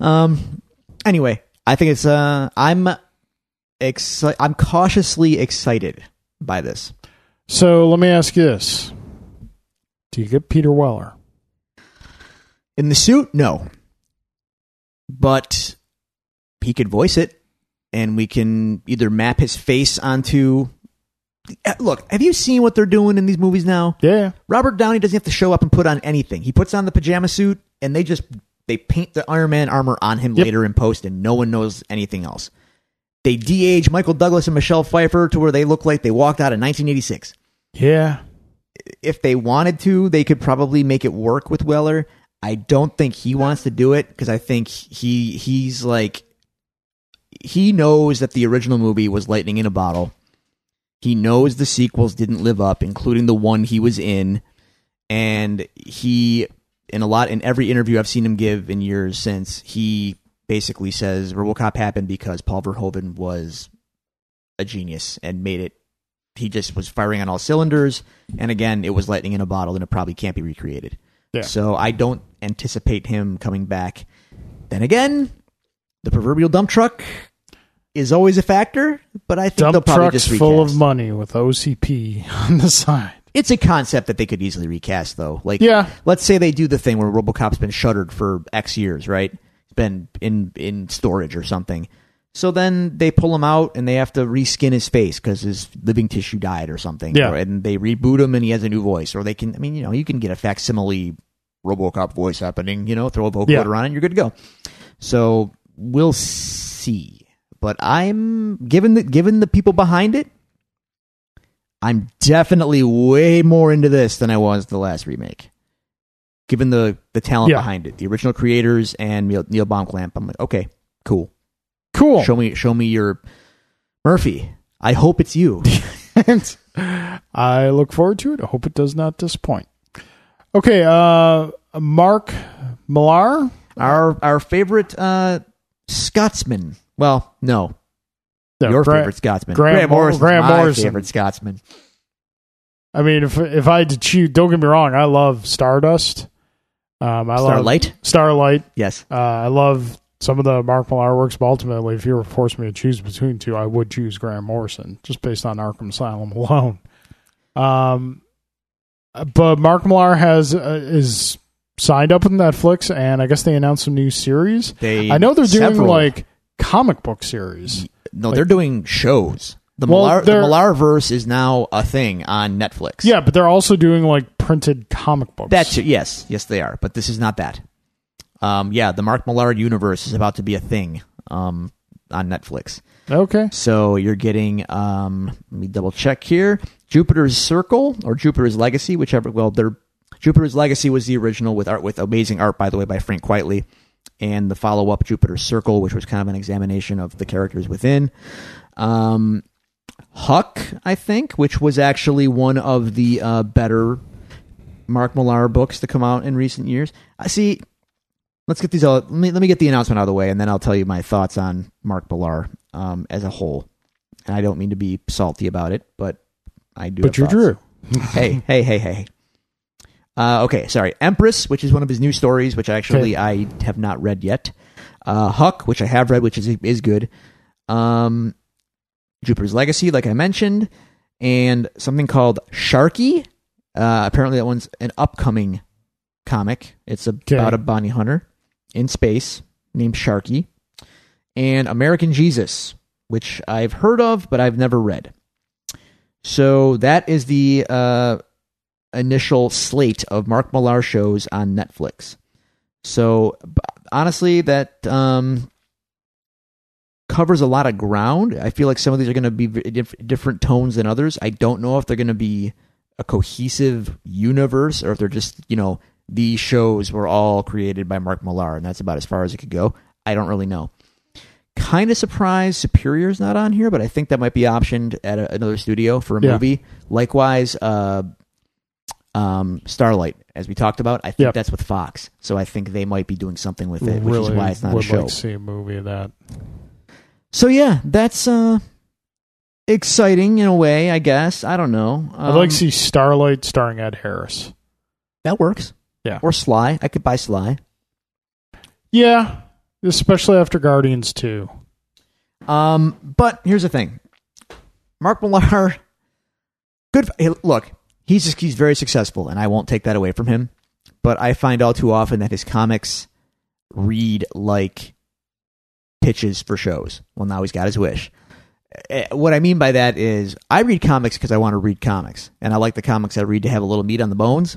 Speaker 2: Um. Anyway, I think it's uh I'm exci- I'm cautiously excited by this.
Speaker 1: So let me ask you this: Do you get Peter Weller?
Speaker 2: In the suit, no. But he could voice it, and we can either map his face onto. Uh, Look, have you seen what they're doing in these movies now?
Speaker 1: Yeah.
Speaker 2: Robert Downey doesn't have to show up and put on anything. He puts on the pajama suit, and they just they paint the Iron Man armor on him
Speaker 1: Yep.
Speaker 2: later in post, and no one knows anything else. They de-age Michael Douglas and Michelle Pfeiffer to where they look like they walked out in 1986
Speaker 1: Yeah.
Speaker 2: if they wanted to, they could probably make it work with Weller. I don't think he wants to do it because I think he he's like he knows that the original movie was lightning in a bottle. He knows the sequels didn't live up, including the one he was in, and he in a lot in every interview I've seen him give in years since he basically says RoboCop happened because Paul Verhoeven was a genius and made it he just was firing on all cylinders. And again, it was lightning in a bottle, and it probably can't be recreated.
Speaker 1: Yeah.
Speaker 2: So I don't anticipate him coming back. Then again, the proverbial dump truck is always a factor, but I think they'll probably
Speaker 1: trucks
Speaker 2: just recast.
Speaker 1: full of money with OCP on the side.
Speaker 2: It's a concept that they could easily recast, though. Like,
Speaker 1: Yeah.
Speaker 2: let's say they do the thing where RoboCop's been shuttered for X years, right? It's been in in storage or something. So then they pull him out and they have to reskin his face because his living tissue died or something.
Speaker 1: Yeah.
Speaker 2: Or- and they reboot him and he has a new voice. Or they can, I mean, you know, you can get a facsimile RoboCop voice happening. You know, throw a vocoder
Speaker 1: Yeah.
Speaker 2: on it, and you're good to go. So we'll see. But I'm given the given the people behind it, I'm definitely way more into this than I was the last remake. Given the the talent
Speaker 1: Yeah.
Speaker 2: behind it, the original creators and Neil, Neil Blomkamp, I'm like, okay, cool.
Speaker 1: Cool.
Speaker 2: Show me show me your Murphy. I hope it's you.
Speaker 1: and I look forward to it. I hope it does not disappoint. Okay, uh Mark Millar.
Speaker 2: our our favorite uh Scotsman. Well, no,
Speaker 1: No,
Speaker 2: your
Speaker 1: Gra-
Speaker 2: favorite Scotsman.
Speaker 1: Grant Mor-
Speaker 2: Morrison's
Speaker 1: Grant
Speaker 2: my
Speaker 1: Morrison.
Speaker 2: favorite Scotsman.
Speaker 1: I mean, if if I had to choose, don't get me wrong, I love Stardust. Um, I love
Speaker 2: Starlight.
Speaker 1: Starlight.
Speaker 2: Yes.
Speaker 1: Uh, I love some of the Mark Millar works, but ultimately, if you were force me to choose between two, I would choose Grant Morrison just based on Arkham Asylum alone. Um, but Mark Millar has uh, is signed up with Netflix, and I guess they announced some new series.
Speaker 2: They
Speaker 1: I know they're doing
Speaker 2: several-
Speaker 1: like comic book series.
Speaker 2: no, they're doing shows. The
Speaker 1: Well,
Speaker 2: Millar the
Speaker 1: they're-
Speaker 2: Millar verse is now a thing on Netflix.
Speaker 1: Yeah, but they're also doing like printed comic books.
Speaker 2: That's yes, yes they are, but this is not that. Um, yeah, the Mark Millar universe is about to be a thing um, on Netflix.
Speaker 1: okay.
Speaker 2: So you're getting um, let me double check here. Jupiter's Circle or Jupiter's Legacy, whichever. Well, they're Jupiter's Legacy was the original with art with amazing art, by the way, by Frank Quitely, and the follow up Jupiter's Circle, which was kind of an examination of the characters within. Um, Huck, I think, which was actually one of the uh, better Mark Millar books to come out in recent years. I see. Let's get these all. Let me, let me get the announcement out of the way, and then I'll tell you my thoughts on Mark Millar um, as a whole. And I don't mean to be salty about it, but I do.
Speaker 1: But you're
Speaker 2: thoughts.
Speaker 1: Drew.
Speaker 2: hey, hey, hey, hey. Uh, okay, sorry. Empress, which is one of his new stories, which actually I have not read yet. Uh, Huck, which I have read, which is is good. Um, Jupiter's Legacy, like I mentioned, and something called Sharky. Uh, apparently, that one's an upcoming comic. It's about a bounty hunter in space named Sharky, and American Jesus, which I've heard of but I've never read. So that is the uh, initial slate of Mark Millar shows on Netflix. So honestly, that um, covers a lot of ground. I feel like some of these are going to be diff- different tones than others. I don't know if they're going to be a cohesive universe or if they're just you know these shows were all created by Mark Millar and that's about as far as it could go. I don't really know. kind of surprised Superior's not on here, but I think that might be optioned at a, another studio for a
Speaker 1: Yeah.
Speaker 2: movie. Likewise, uh, um, Starlight, as we talked about, I think
Speaker 1: Yep.
Speaker 2: that's with Fox, so I think they might be doing something with it, which
Speaker 1: really
Speaker 2: is why it's not a
Speaker 1: would
Speaker 2: show.
Speaker 1: like to see a movie of that.
Speaker 2: So yeah, that's uh, exciting in a way, I guess. I don't know.
Speaker 1: I'd like
Speaker 2: Um,
Speaker 1: to see Starlight starring Ed Harris.
Speaker 2: that works.
Speaker 1: Yeah.
Speaker 2: or Sly. I could buy Sly.
Speaker 1: Yeah, especially after Guardians 2.
Speaker 2: Um, but here's the thing, Mark Millar, good. hey, Look, he's just, he's very successful, and I won't take that away from him. But I find all too often that his comics read like pitches for shows. Well, now he's got his wish. Eh, What I mean by that is, I read comics because I want to read comics, and I like the comics I read to have a little meat on the bones.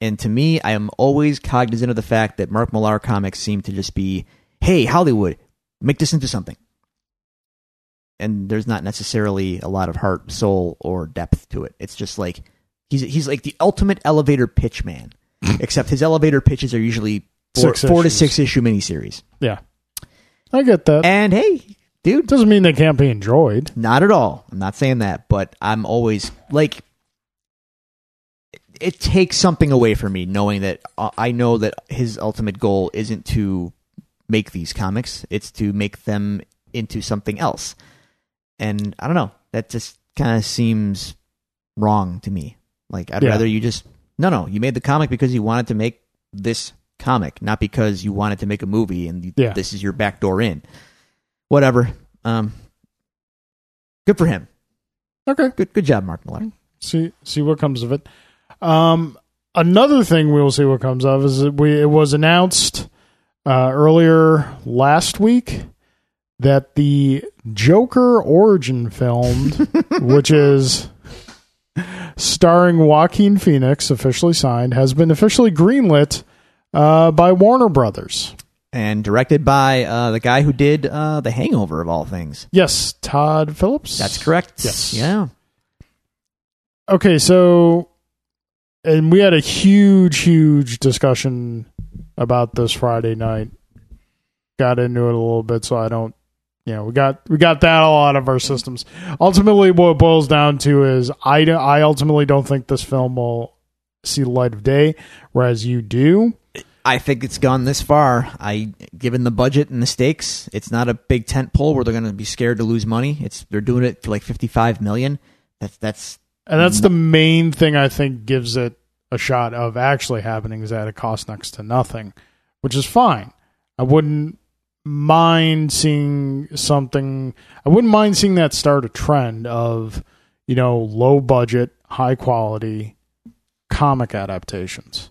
Speaker 2: And to me, I am always cognizant of the fact that Mark Millar comics seem to just be, "Hey, Hollywood, make this into something." and there's not necessarily a lot of heart, soul, or depth to it. It's just like he's he's like the ultimate elevator pitch man, except his elevator pitches are usually four,
Speaker 1: Six
Speaker 2: four to
Speaker 1: issues.
Speaker 2: six issue miniseries.
Speaker 1: Yeah. I get that.
Speaker 2: And hey, dude,
Speaker 1: Doesn't mean they can't be enjoyed.
Speaker 2: not at all. I'm not saying that, but I'm always like. it- It takes something away from me knowing that uh, I know that his ultimate goal isn't to make these comics; it's to make them into something else. And I don't know. That just kind of seems wrong to me. Like I'd
Speaker 1: Yeah.
Speaker 2: rather you just no, no. You made the comic because you wanted to make this comic, not because you wanted to make a movie and you,
Speaker 1: Yeah.
Speaker 2: this is your back door in. Whatever. Um, good for him.
Speaker 1: Okay.
Speaker 2: Good, good job, Mark Millar.
Speaker 1: See see what comes of it. Um another thing we'll see what comes of is that we it was announced uh, earlier last week that the Joker origin film, which is starring Joaquin Phoenix, officially signed, has been officially greenlit uh, by Warner Brothers.
Speaker 2: And directed by uh, the guy who did uh, The Hangover, of all things.
Speaker 1: Yes, Todd Phillips.
Speaker 2: That's correct.
Speaker 1: Yes.
Speaker 2: Yeah.
Speaker 1: Okay, so and we had a huge, huge discussion about this Friday night. Got into it a little bit, so I don't know, we got we got that all out of our systems. Ultimately what it boils down to is I I ultimately don't think this film will see the light of day, whereas you do.
Speaker 2: I think it's gone this far. I, given the budget and the stakes, it's not a big tent pole where they're going to be scared to lose money. It's they're doing it for like fifty-five million. That's that's
Speaker 1: And that's the main thing I think gives it a shot of actually happening is that it costs next to nothing, which is fine. I wouldn't mind seeing something. I wouldn't mind seeing that start a trend of, you know, low budget, high quality comic adaptations.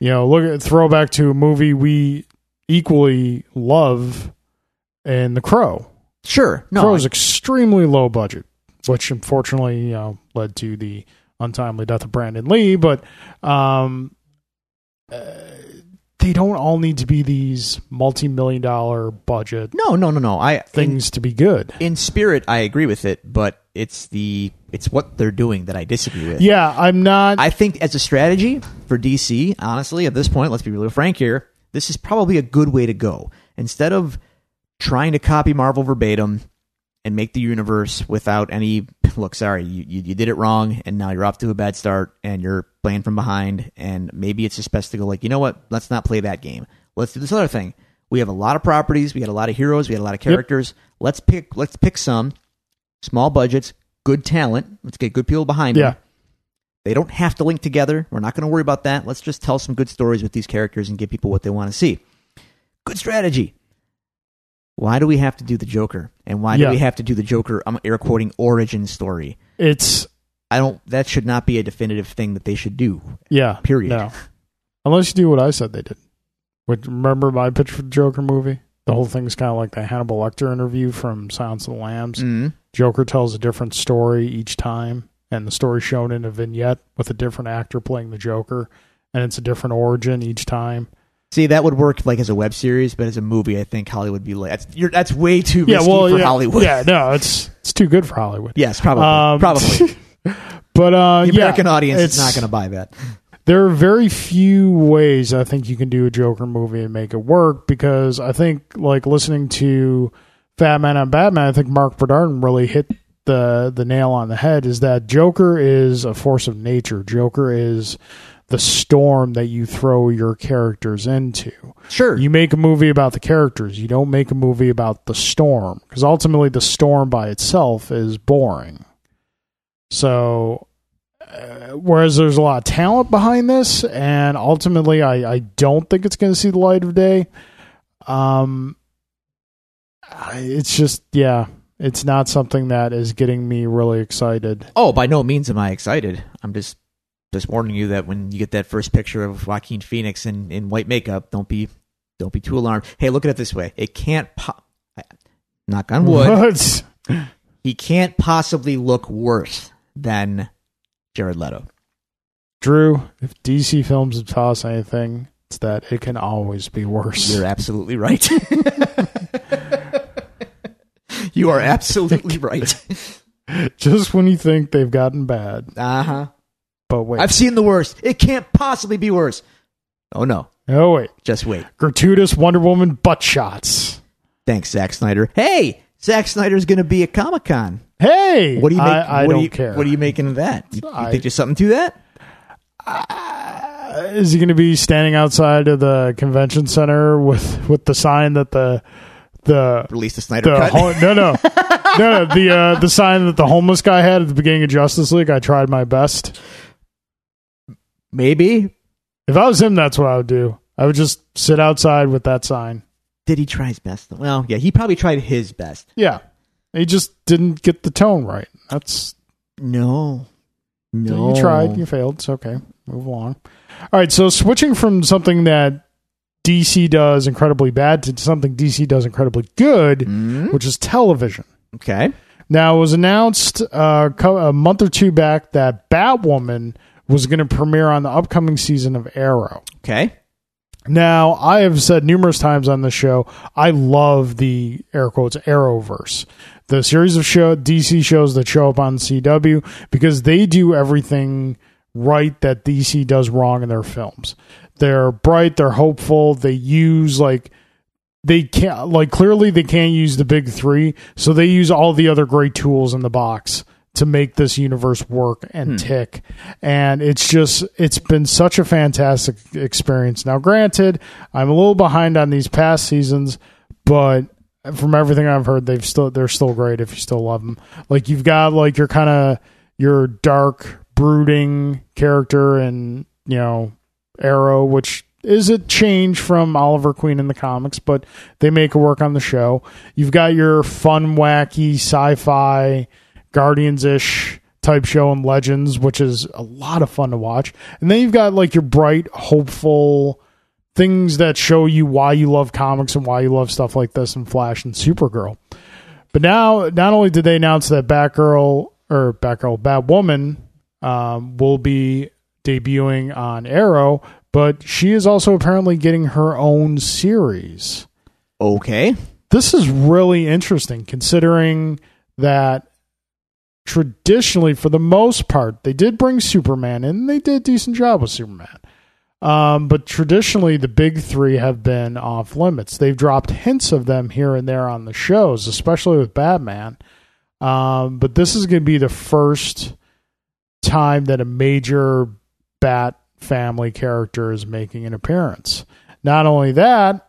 Speaker 1: You know, look at throwback to a movie we equally love and The Crow.
Speaker 2: sure. No,
Speaker 1: Crow's
Speaker 2: I-
Speaker 1: extremely low budget, which unfortunately, you know, led to the untimely death of Brandon Lee. But um, uh, they don't all need to be these multi-million dollar budget
Speaker 2: no, no, no, no. I in,
Speaker 1: things to be good.
Speaker 2: in spirit, I agree with it, but it's the it's what they're doing that I disagree with.
Speaker 1: Yeah, I'm not.
Speaker 2: I think as a strategy for DC, honestly, at this point, let's be really frank here, this is probably a good way to go. Instead of trying to copy Marvel verbatim and make the universe without any look, sorry, you, you, you did it wrong and now you're off to a bad start and you're playing from behind and maybe it's just best to go like, you know what, let's not play that game. Let's do this other thing. We have a lot of properties, we got a lot of heroes, we got a lot of characters. Let's pick let's pick some small budgets, good talent. Let's get good people behind them.
Speaker 1: yeah,
Speaker 2: They don't have to link together. We're not going to worry about that. Let's just tell some good stories with these characters and give people what they want to see. Good strategy. Why do we have to do the Joker? And why
Speaker 1: Yeah.
Speaker 2: do we have to do the Joker, I'm air quoting, origin story?
Speaker 1: it's
Speaker 2: I don't, that should not be a definitive thing that they should do.
Speaker 1: yeah.
Speaker 2: Period.
Speaker 1: No, unless you do what I said they did. Which remember my pitch for the Joker movie? The whole thing's kind of like the Hannibal Lecter interview from Silence of the Lambs.
Speaker 2: Mm.
Speaker 1: Joker tells a different story each time, and the story shown in a vignette with a different actor playing the Joker, and it's a different origin each time.
Speaker 2: See, that would work like as a web series, but as a movie, I think Hollywood would be like, that's, you're, that's way too risky for
Speaker 1: yeah,
Speaker 2: Hollywood.
Speaker 1: Yeah, no, it's it's too good for Hollywood.
Speaker 2: Yes, probably.
Speaker 1: Um,
Speaker 2: probably.
Speaker 1: but uh,
Speaker 2: The
Speaker 1: yeah,
Speaker 2: American audience is
Speaker 1: it's-
Speaker 2: not going to buy that.
Speaker 1: There are very few ways I think you can do a Joker movie and make it work because I think like listening to Fat Man on Batman, I think Marc Bernardin really hit the the nail on the head. Is that Joker is a force of nature. Joker is the storm that you throw your characters into.
Speaker 2: Sure.
Speaker 1: You make a movie about the characters. You don't make a movie about the storm because ultimately the storm by itself is boring. So, uh, whereas there's a lot of talent behind this, and ultimately I, I don't think it's going to see the light of day. Um, I- it's just yeah, it's not something that is getting me really excited.
Speaker 2: oh, by no means am I excited. I'm just just warning you that when you get that first picture of Joaquin Phoenix in, in white makeup, don't be don't be too alarmed. Hey, look at it this way: it can't. Po- knock on wood.
Speaker 1: What?
Speaker 2: he can't possibly look worse than Jared Leto.
Speaker 1: Drew, if DC Films have taught us anything, it's that it can always be worse.
Speaker 2: You're absolutely right. you are absolutely right.
Speaker 1: Just when you think they've gotten bad,
Speaker 2: Uh huh.
Speaker 1: But wait,
Speaker 2: I've seen the worst. It can't possibly be worse. Oh no.
Speaker 1: oh wait,
Speaker 2: Just wait.
Speaker 1: gratuitous Wonder Woman butt shots.
Speaker 2: Thanks, Zack Snyder. Hey, Zack Snyder's going to be at Comic Con.
Speaker 1: Hey,
Speaker 2: What do you make?
Speaker 1: I, I
Speaker 2: what
Speaker 1: don't
Speaker 2: you,
Speaker 1: care.
Speaker 2: What are you making of that? You, you
Speaker 1: I-
Speaker 2: think there's something to that?
Speaker 1: Uh, is he going to be standing outside of the convention center with with the sign that the the
Speaker 2: Release the Snyder
Speaker 1: the
Speaker 2: cut.
Speaker 1: ho- no no no no the uh, the sign that the homeless guy had at the beginning of Justice League? I tried my best.
Speaker 2: Maybe.
Speaker 1: If I was him, that's what I would do. I would just sit outside with that sign.
Speaker 2: Did he try his best? Well, yeah, he probably tried his best.
Speaker 1: Yeah, he just didn't get the tone right. That's
Speaker 2: No. No.
Speaker 1: You tried, you failed. It's okay. Move along. All right, so switching from something that DC does incredibly bad to something DC does incredibly good,
Speaker 2: Hmm?
Speaker 1: which is television.
Speaker 2: Okay.
Speaker 1: Now, it was announced uh, a month or two back that Batwoman was going to premiere on the upcoming season of Arrow.
Speaker 2: Okay.
Speaker 1: Now, I have said numerous times on the show, I love the air quotes Arrowverse, the series of show DC shows that show up on CW because they do everything right that DC does wrong in their films. They're bright, they're hopeful, they use like they can't like clearly they can't use the big 3, so they use all the other great tools in the box to make this universe work and hmm. tick. And it's just it's been such a fantastic experience. Now granted, I'm a little behind on these past seasons, but from everything I've heard, they've still they're still great if you still love them. Like you've got like your kind of your dark brooding character and you know Arrow, which is a change from Oliver Queen in the comics, but they make it work on the show. You've got your fun, wacky sci-fi Guardians ish type show in Legends, which is a lot of fun to watch. And then you've got like your bright, hopeful things that show you why you love comics and why you love stuff like this and Flash and Supergirl. But now, not only did they announce that Batgirl or Batgirl, Batwoman um, will be debuting on Arrow, but she is also apparently getting her own series.
Speaker 2: Okay.
Speaker 1: This is really interesting considering that traditionally, for the most part, they did bring Superman in. They did a decent job with Superman. Um, but traditionally, the big three have been off limits. They've dropped hints of them here and there on the shows, especially with Batman. Um, but this is going to be the first time that a major Bat family character is making an appearance. Not only that,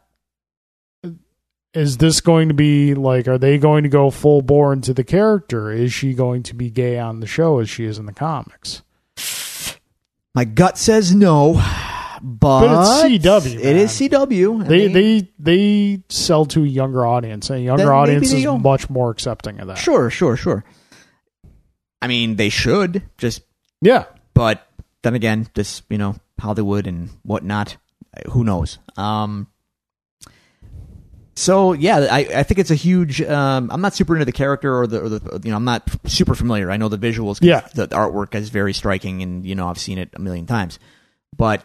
Speaker 1: is this going to be like, are they going to go full bore into the character? Is she going to be gay on the show as she is in the comics?
Speaker 2: My gut says no, but,
Speaker 1: But it's CW,
Speaker 2: It is. CW. I
Speaker 1: They
Speaker 2: mean,
Speaker 1: they they sell to a younger audience, and a younger audience is
Speaker 2: don't.
Speaker 1: much more accepting of that.
Speaker 2: sure, sure, sure. I mean, they should just,
Speaker 1: Yeah,
Speaker 2: but then again, just you know, Hollywood and whatnot. Who knows? Um. So yeah, I, I think it's a huge. Um, I'm not super into the character or the, or the you know I'm not super familiar. I know the visuals,
Speaker 1: Yeah.
Speaker 2: the, the artwork is very striking, and you know I've seen it a million times. But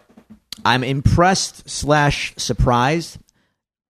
Speaker 2: I'm impressed slash surprised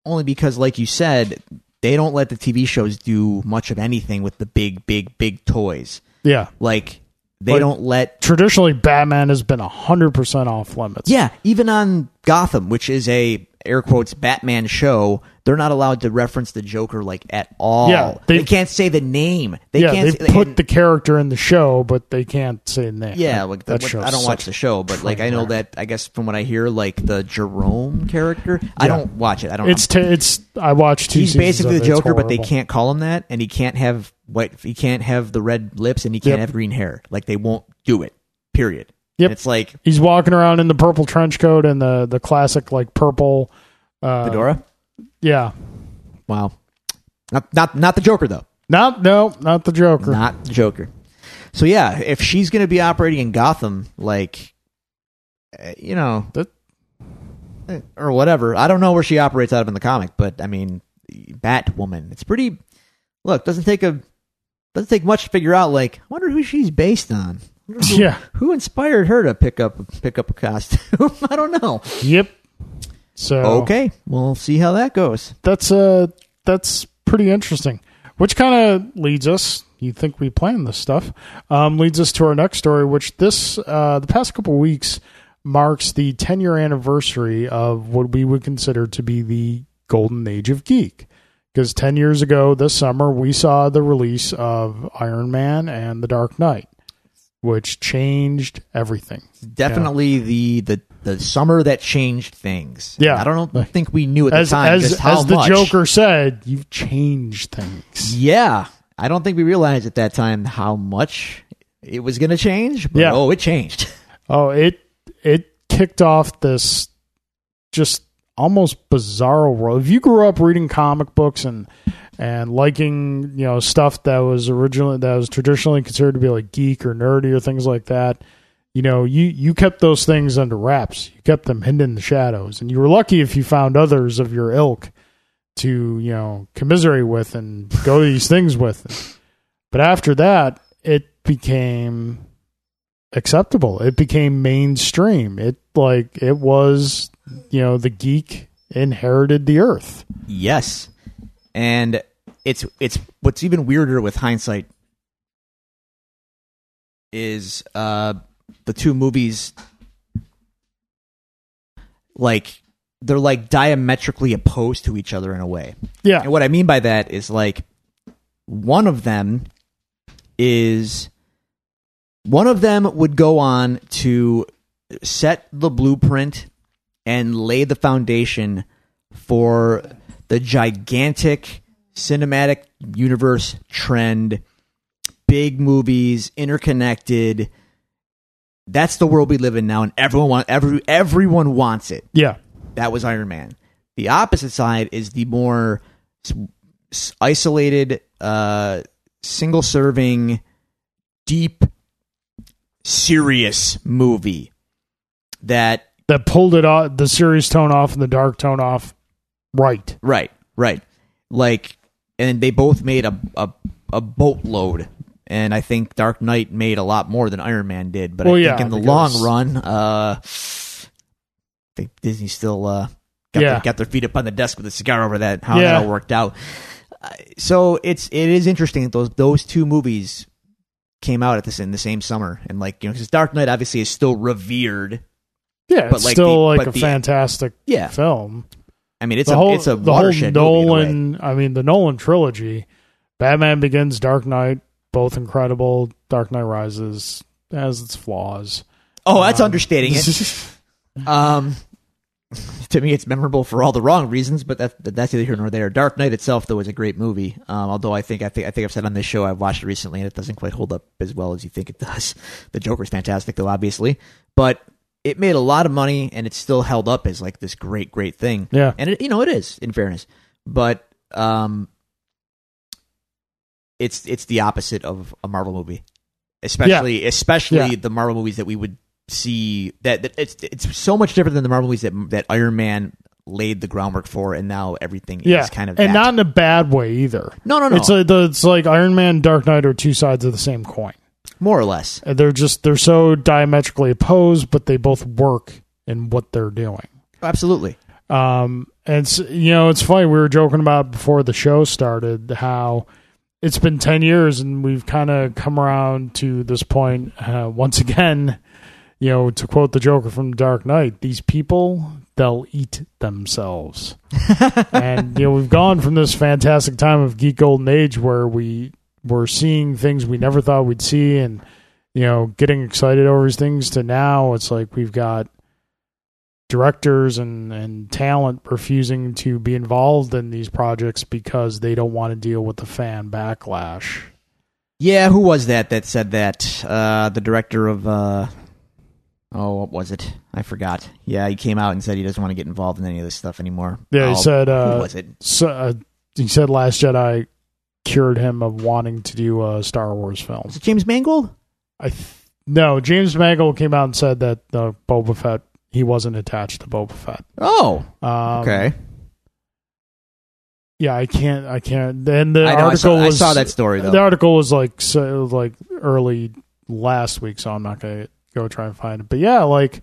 Speaker 2: only because, like you said, they don't let the TV shows do much of anything with the big, big, big toys.
Speaker 1: yeah.
Speaker 2: Like they
Speaker 1: But-
Speaker 2: don't let
Speaker 1: Traditionally, Batman has been hundred percent off limits.
Speaker 2: yeah, even on Gotham, which is a air quotes Batman show, they're not allowed to reference the Joker like at all.
Speaker 1: Yeah,
Speaker 2: they,
Speaker 1: they-
Speaker 2: can't say the name. They
Speaker 1: yeah,
Speaker 2: can't
Speaker 1: they
Speaker 2: say,
Speaker 1: put
Speaker 2: and-
Speaker 1: the character in the show, but they can't say the name.
Speaker 2: yeah, like
Speaker 1: that
Speaker 2: I don't watch the show, but like I know that I guess from what I hear, like the Jerome character, I don't watch it. I don't.
Speaker 1: It's t- it's. I watched two.
Speaker 2: he's basically the. Joker, but they can't call him that, and he can't have what He can't have the red lips, and he can't
Speaker 1: Yep.
Speaker 2: have green hair. Like they won't do it. Period.
Speaker 1: Yep.
Speaker 2: It's like
Speaker 1: He's walking around in the purple trench coat and the the classic like purple. Uh,
Speaker 2: Fedora.
Speaker 1: Yeah.
Speaker 2: Wow. Not not not the Joker though.
Speaker 1: Not no, not the Joker.
Speaker 2: Not the Joker. So yeah, if she's going to be operating in Gotham, like, uh, you know,
Speaker 1: That-
Speaker 2: eh, or whatever. I don't know where she operates out of in the comic, but I mean, Batwoman. It's pretty. Look, doesn't take a doesn't take much to figure out. Like, I wonder who she's based on. Who,
Speaker 1: Yeah.
Speaker 2: who inspired her to pick up pick up a costume? I don't know.
Speaker 1: Yep. So
Speaker 2: Okay, we'll see how that goes.
Speaker 1: that's uh that's pretty interesting. Which kind of leads us. You think we planned this stuff? Um, leads us to our next story, which this uh, the past couple weeks marks the 10 year anniversary of what we would consider to be the golden age of geek. Because 10 years ago this summer, we saw the release of Iron Man and The Dark Knight, which changed everything.
Speaker 2: Definitely the, the the summer that changed things.
Speaker 1: Yeah.
Speaker 2: I don't think we knew at
Speaker 1: As,
Speaker 2: the time
Speaker 1: as,
Speaker 2: just how
Speaker 1: as the
Speaker 2: much.
Speaker 1: Joker said, you've changed things.
Speaker 2: Yeah, I don't think we realized at that time how much it was going to change. But,
Speaker 1: Yeah.
Speaker 2: oh, it changed.
Speaker 1: Oh, it it kicked off this just almost bizarre world. If you grew up reading comic books and and liking you know stuff that was originally that was traditionally considered to be like geek or nerdy or things like that, you know you you kept those things under wraps. You kept them hidden in the shadows, and you were lucky if you found others of your ilk to you know commiserate with and go to these things with. But after that, it became acceptable. It became mainstream. It like it was, you know, the geek inherited the earth.
Speaker 2: Yes, and it's it's what's even weirder with hindsight is uh the two movies like they're like diametrically opposed to each other in a way.
Speaker 1: Yeah.
Speaker 2: And what I mean by that is like one of them is one of them would go on to set the blueprint and lay the foundation for the gigantic cinematic universe trend big movies interconnected that's the world we live in now and everyone want, every, everyone wants it
Speaker 1: Yeah.
Speaker 2: that was Iron Man. The opposite side is the more isolated, uh, single serving, deep, serious movie that
Speaker 1: That pulled it off the serious tone off and the dark tone off right.
Speaker 2: right, right, like, and they both made a a, a boatload. And I think Dark Knight made a lot more than Iron Man did, but
Speaker 1: Well,
Speaker 2: I
Speaker 1: yeah,
Speaker 2: think in the
Speaker 1: because-
Speaker 2: long run, uh, I think Disney still uh, got,
Speaker 1: Yeah.
Speaker 2: their, got their feet up on the desk with a cigar over that how
Speaker 1: Yeah.
Speaker 2: that all worked out. So it's it is interesting that those those two movies came out at this in the same summer, and like you know, because Dark Knight obviously is still revered.
Speaker 1: Yeah,
Speaker 2: But
Speaker 1: it's
Speaker 2: like
Speaker 1: still
Speaker 2: the-
Speaker 1: like
Speaker 2: but
Speaker 1: a
Speaker 2: the-
Speaker 1: fantastic
Speaker 2: Yeah,
Speaker 1: film.
Speaker 2: I mean it's
Speaker 1: the
Speaker 2: a
Speaker 1: whole
Speaker 2: it's a
Speaker 1: the whole
Speaker 2: watershed movie in a way.
Speaker 1: Nolan. I mean, the Nolan trilogy, Batman Begins, Dark Knight, both incredible. Dark Knight Rises has its flaws.
Speaker 2: Oh, that's
Speaker 1: Um,
Speaker 2: understating it. Um, to me, it's memorable for all the wrong reasons, but that, that's neither here nor there. Dark Knight itself, though, is a great movie. Um, although I think I think I think I've said on this show I've watched it recently and it doesn't quite hold up as well as you think it does. The Joker's fantastic, though, obviously, but it made a lot of money and it's still held up as like this great, great thing.
Speaker 1: yeah,
Speaker 2: And it, you know, it is in fairness, but um, it's it's the opposite of a Marvel movie, especially especially
Speaker 1: Yeah.
Speaker 2: the Marvel movies that we would see that, that it's it's so much different than the Marvel movies that that Iron Man laid the groundwork for, and now everything
Speaker 1: yeah,
Speaker 2: is kind of
Speaker 1: and
Speaker 2: that.
Speaker 1: not in a bad way either.
Speaker 2: no no no
Speaker 1: It's like the, it's like Iron Man, Dark Knight are two sides of the same coin.
Speaker 2: More or less.
Speaker 1: They're just they're so diametrically opposed, but they both work in what they're doing.
Speaker 2: Absolutely.
Speaker 1: Um, and it's, you know, it's funny. We were joking about before the show started how it's been 10 years and we've kind of come around to this point uh, once again. you know, to quote the Joker from Dark Knight, these people they'll eat themselves. and you know, we've gone from this fantastic time of geek golden age where we were seeing things we never thought we'd see, and you know, getting excited over these things to now it's like we've got directors and, and talent refusing to be involved in these projects because they don't want to deal with the fan backlash.
Speaker 2: Yeah, who was that that said that? Uh, the director of uh, oh, what was it? I forgot. Yeah, he came out and said he doesn't want to get involved in any of this stuff anymore.
Speaker 1: Yeah,
Speaker 2: Oh,
Speaker 1: he said. Uh,
Speaker 2: who was it?
Speaker 1: So, uh, he said Last Jedi cured him of wanting to do a Star Wars film.
Speaker 2: Was it James Mangold?
Speaker 1: I th- no, James Mangold came out and said that uh, Boba Fett he wasn't attached to Boba Fett.
Speaker 2: Oh,
Speaker 1: Um,
Speaker 2: okay.
Speaker 1: Yeah, I can't. I can't. And the
Speaker 2: I know. I
Speaker 1: article
Speaker 2: saw, I saw that story though.
Speaker 1: the article was like so like early last week, so I'm not gonna go try and find it. But yeah, like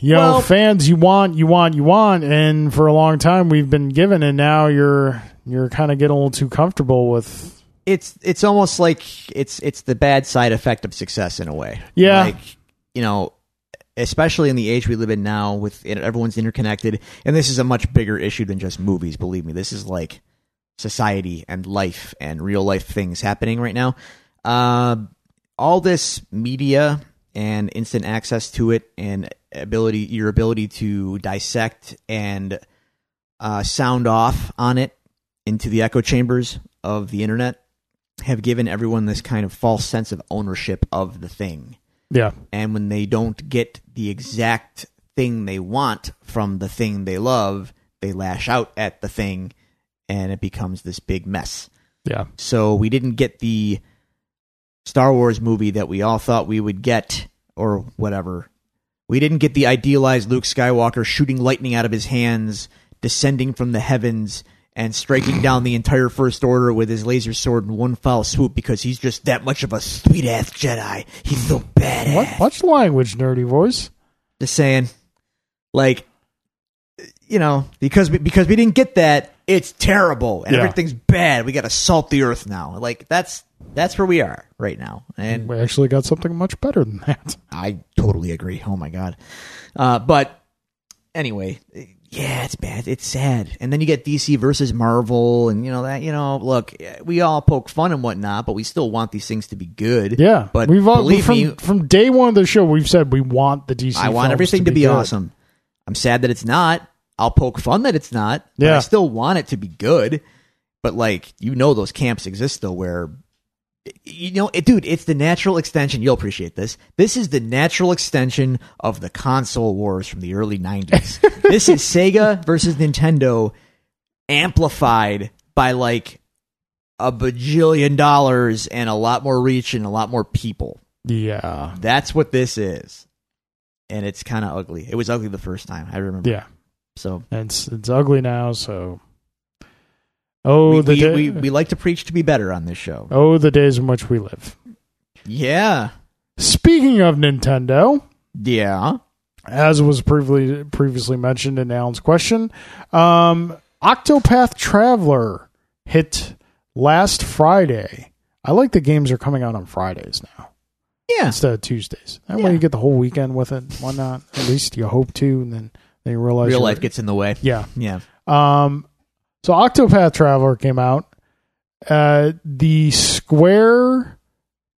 Speaker 1: you know,
Speaker 2: Well-
Speaker 1: fans, you want, you want, you want, and for a long time we've been given, and now you're you're kind of getting a little too comfortable with.
Speaker 2: it's it's almost like it's it's the bad side effect of success in a way.
Speaker 1: Yeah.
Speaker 2: like you know, especially in the age we live in now, with everyone's interconnected, and this is a much bigger issue than just movies. Believe me, this is like society and life and real life things happening right now. Uh, all this media and instant access to it, and ability your ability to dissect and uh, sound off on it into the echo chambers of the internet have given everyone this kind of false sense of ownership of the thing.
Speaker 1: Yeah,
Speaker 2: And when they don't get the exact thing they want from the thing they love, they lash out at the thing and it becomes this big mess.
Speaker 1: yeah,
Speaker 2: So we didn't get the Star Wars movie that we all thought we would get, or whatever. We didn't get the idealized Luke Skywalker shooting lightning out of his hands, descending from the heavens, and striking down the entire First Order with his laser sword in one foul swoop because he's just that much of a sweet ass Jedi. He's so badass.
Speaker 1: what the language, nerdy voice.
Speaker 2: Just saying, like, you know, because we, because we didn't get that, it's terrible and
Speaker 1: Yeah.
Speaker 2: everything's bad. We got to salt the earth now. Like that's that's where we are right now, and
Speaker 1: We actually got something much better than that.
Speaker 2: I totally agree. Oh my god, uh, but anyway, yeah, it's bad. It's sad. And then you get DC versus Marvel, and you know that you know, look, we all poke fun and whatnot, but we still want these things to be good.
Speaker 1: Yeah,
Speaker 2: but
Speaker 1: we've all,
Speaker 2: believe
Speaker 1: from
Speaker 2: me,
Speaker 1: from day one of the show we've said we want the DC.
Speaker 2: I want everything to be,
Speaker 1: good.
Speaker 2: awesome. I'm sad that it's not. I'll poke fun that it's not. But
Speaker 1: Yeah.
Speaker 2: I still want it to be good. But like you know, those camps exist though, where you know, it, dude, it's the natural extension. You'll appreciate this. This is the natural extension of the console wars from the early '90s. this is Sega versus Nintendo amplified by like a bajillion dollars and a lot more reach and a lot more people.
Speaker 1: Yeah,
Speaker 2: That's what this is. And it's kind of ugly. It was ugly the first time. I remember.
Speaker 1: yeah,
Speaker 2: So
Speaker 1: and it's it's ugly now. So, oh
Speaker 2: we,
Speaker 1: the
Speaker 2: we, we, we like to preach to be better on this show.
Speaker 1: oh the days in which we live.
Speaker 2: Yeah.
Speaker 1: Speaking of Nintendo,
Speaker 2: Yeah.
Speaker 1: as was previously previously mentioned in Alan's question, um, Octopath Traveler hit last Friday. I like the games are coming out on Fridays now
Speaker 2: Yeah.
Speaker 1: instead of Tuesdays. That way
Speaker 2: Yeah.
Speaker 1: you get the whole weekend with it. Why not? At least you hope to, and then then you realize
Speaker 2: Real
Speaker 1: you're-
Speaker 2: life gets in the way.
Speaker 1: Yeah.
Speaker 2: Yeah.
Speaker 1: Um, so Octopath Traveler came out. Uh, the Square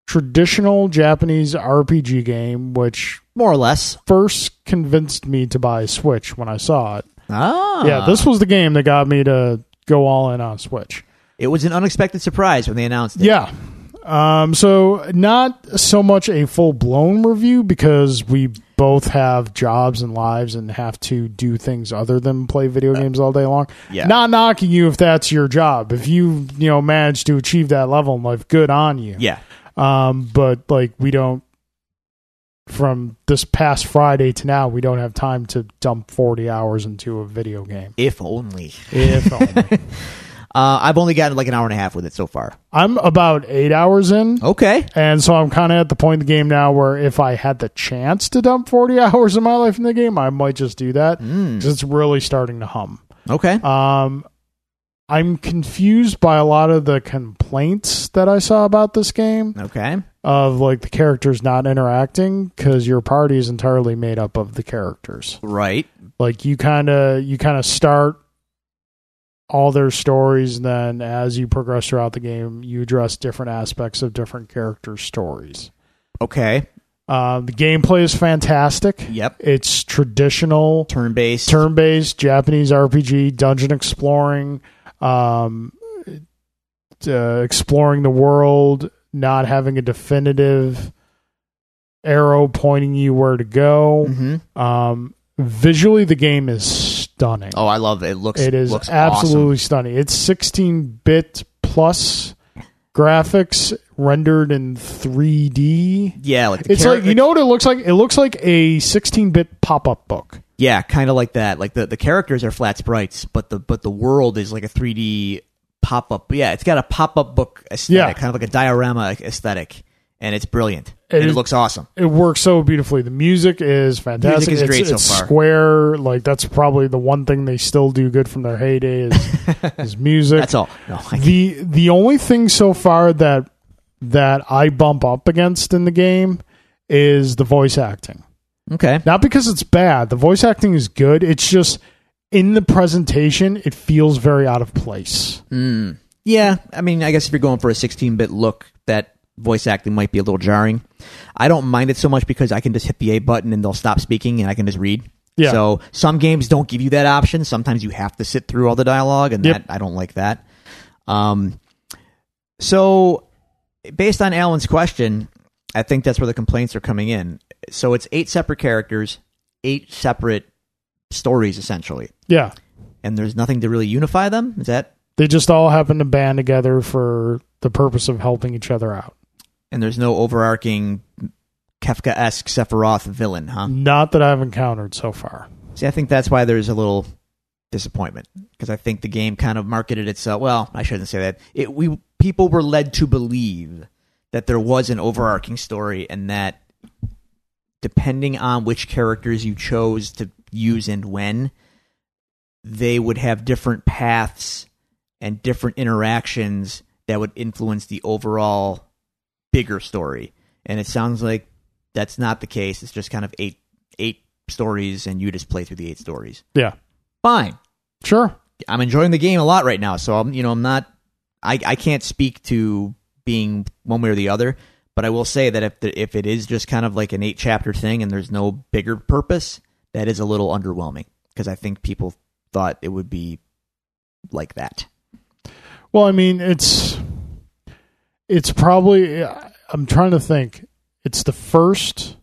Speaker 1: traditional Japanese RPG game, which
Speaker 2: More or less.
Speaker 1: first convinced me to buy Switch when I saw it.
Speaker 2: Ah.
Speaker 1: Yeah, this was the game that got me to go all in on Switch.
Speaker 2: It was an unexpected surprise when they announced it.
Speaker 1: Yeah. Um, so not so much a full blown review because we both have jobs and lives and have to do things other than play video games all day long.
Speaker 2: Yeah.
Speaker 1: Not knocking you if that's your job. If you, you know, manage to achieve that level in life, good on you.
Speaker 2: Yeah.
Speaker 1: Um, but like we don't from this past Friday to now, we don't have time to dump forty hours into a video game.
Speaker 2: If only.
Speaker 1: If only.
Speaker 2: Uh, I've only gotten like an hour and a half with it so far.
Speaker 1: I'm about eight hours in.
Speaker 2: Okay.
Speaker 1: And so I'm kind of at the point of the game now where if I had the chance to dump 40 hours of my life in the game, I might just do that because
Speaker 2: Mm.
Speaker 1: it's really starting to hum.
Speaker 2: Okay.
Speaker 1: Um, I'm confused by a lot of the complaints that I saw about this game
Speaker 2: Okay.
Speaker 1: of like the characters not interacting because your party is entirely made up of the characters.
Speaker 2: Right.
Speaker 1: Like you kind of you kind of start all their stories, and then as you progress throughout the game, you address different aspects of different characters' stories.
Speaker 2: Okay.
Speaker 1: Uh, the gameplay is fantastic.
Speaker 2: Yep.
Speaker 1: It's traditional
Speaker 2: Turn based.
Speaker 1: turn based Japanese RPG, dungeon exploring, um, uh, exploring the world, not having a definitive arrow pointing you where to go.
Speaker 2: hmm
Speaker 1: Um, visually, the game is stunning.
Speaker 2: Oh, I love it. It looks.
Speaker 1: it is
Speaker 2: looks
Speaker 1: absolutely stunning. It's 16 bit plus graphics rendered in 3D.
Speaker 2: Yeah, like the
Speaker 1: It's
Speaker 2: char-
Speaker 1: like you know what it looks like. It looks like a 16 bit pop up book.
Speaker 2: Yeah, kind of like that. Like the, the characters are flat sprites, but the but the world is like a 3D pop up. Yeah, it's got a pop up book aesthetic,
Speaker 1: Yeah.
Speaker 2: kind of like a diorama aesthetic, and it's brilliant.
Speaker 1: It
Speaker 2: and it looks awesome.
Speaker 1: it works so beautifully. The music is fantastic.
Speaker 2: Music is
Speaker 1: it's,
Speaker 2: great so far.
Speaker 1: Square, like that's probably the one thing they still do good from their heyday is, is music.
Speaker 2: That's all. No,
Speaker 1: the the only thing so far that that I bump up against in the game is the voice acting.
Speaker 2: okay.
Speaker 1: Not because it's bad. The voice acting is good. It's just in the presentation, it feels very out of place.
Speaker 2: Mm. Yeah, I mean, I guess if you're going for a 16-bit look, that voice acting might be a little jarring. I don't mind it so much because I can just hit the A button and they'll stop speaking and I can just read.
Speaker 1: Yeah.
Speaker 2: So some games don't give you that option. Sometimes you have to sit through all the dialogue, and
Speaker 1: Yep.
Speaker 2: that I don't like that. Um, so based on Alan's question, I think that's where the complaints are coming in. So it's eight separate characters, eight separate stories essentially,
Speaker 1: Yeah.
Speaker 2: and there's nothing to really unify them. Is that?
Speaker 1: They just all happen to band together for the purpose of helping each other out.
Speaker 2: And there's no overarching Kefka-esque Sephiroth villain, huh?
Speaker 1: Not that I've encountered so far.
Speaker 2: See, I think that's why there's a little disappointment because I think the game kind of marketed itself. Well, I shouldn't say that. It we people were led to believe that there was an overarching story and that depending on which characters you chose to use and when, they would have different paths and different interactions that would influence the overall bigger story. And it sounds like that's not the case. It's just kind of eight eight stories and you just play through the eight stories.
Speaker 1: Yeah.
Speaker 2: Fine.
Speaker 1: Sure.
Speaker 2: I'm enjoying the game a lot right now, so I'm you know I'm not I I can't speak to being one way or the other, but I will say that if the, if it is just kind of like an eight chapter thing and there's no bigger purpose, that is a little underwhelming because I think people thought it would be like that.
Speaker 1: Well, I mean, it's it's probably I'm trying to think. It's the first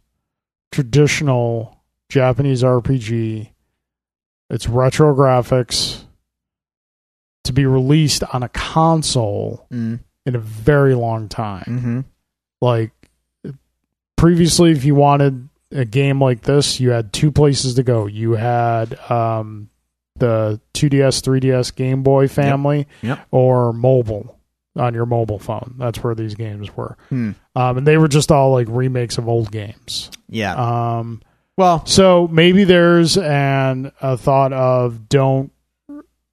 Speaker 1: traditional Japanese RPG. It's retro graphics to be released on a console
Speaker 2: Mm.
Speaker 1: in a very long time.
Speaker 2: Mm-hmm.
Speaker 1: Like previously, if you wanted a game like this, you had two places to go. You had um, the 2DS, 3DS, Game Boy family,
Speaker 2: Yep.
Speaker 1: or mobile on your mobile phone. That's where these games were,
Speaker 2: Hmm.
Speaker 1: um, and they were just all like remakes of old games.
Speaker 2: Yeah.
Speaker 1: Um,
Speaker 2: well,
Speaker 1: so maybe there's an a thought of don't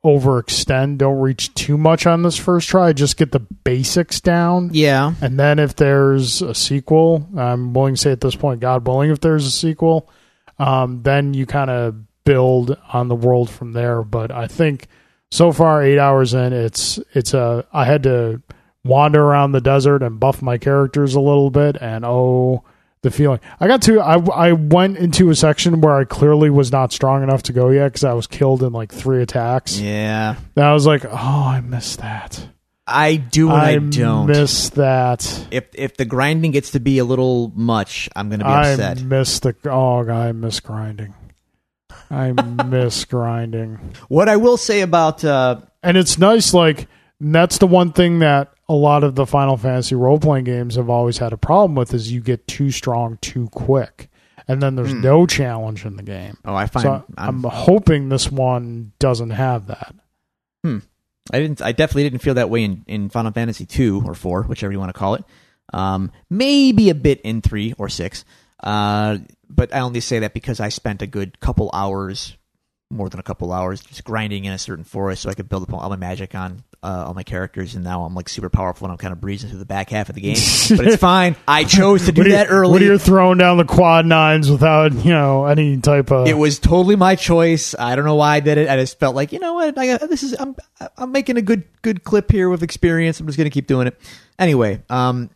Speaker 1: overextend, don't reach too much on this first try. Just get the basics down.
Speaker 2: yeah.
Speaker 1: And then if there's a sequel, I'm willing to say at this point, God willing, if there's a sequel, um, then you kind of build on the world from there. But I think so far, eight hours in, it's it's a I had to wander around the desert and buff my characters a little bit, and oh, the feeling. I got to I I went into a section where I clearly was not strong enough to go yet because I was killed in like three attacks.
Speaker 2: Yeah.
Speaker 1: And I was like, oh, I missed that.
Speaker 2: I do and I, don't.
Speaker 1: miss that.
Speaker 2: if if the grinding gets to be a little much, I'm going to be upset.
Speaker 1: I miss the oh, I miss grinding. I miss grinding,
Speaker 2: What I will say about uh,
Speaker 1: and it's nice. Like and that's the one thing that a lot of the Final Fantasy role playing games have always had a problem with is you get too strong too quick, and then there's
Speaker 2: Hmm.
Speaker 1: no challenge in the game.
Speaker 2: oh, I find
Speaker 1: So
Speaker 2: I'm,
Speaker 1: I'm hoping this one doesn't have that.
Speaker 2: I didn't. I definitely didn't feel that way in, in Final Fantasy two or four, whichever you want to call it. Um, maybe a bit in three or six. Uh, but I only say that because I spent a good couple hours more than a couple hours just grinding in a certain forest so I could build up all my magic on uh, all my characters, and now I'm like super powerful and I'm kind of breezing through the back half of the game. but it's fine. I chose to do
Speaker 1: What are you-
Speaker 2: that early.
Speaker 1: What are you throwing down the quad nines without you know any type of?
Speaker 2: it was totally my choice. I don't know why I did it. I just felt like you know what, I this is I'm I'm making a good good clip here with experience. I'm just gonna keep doing it anyway. Um,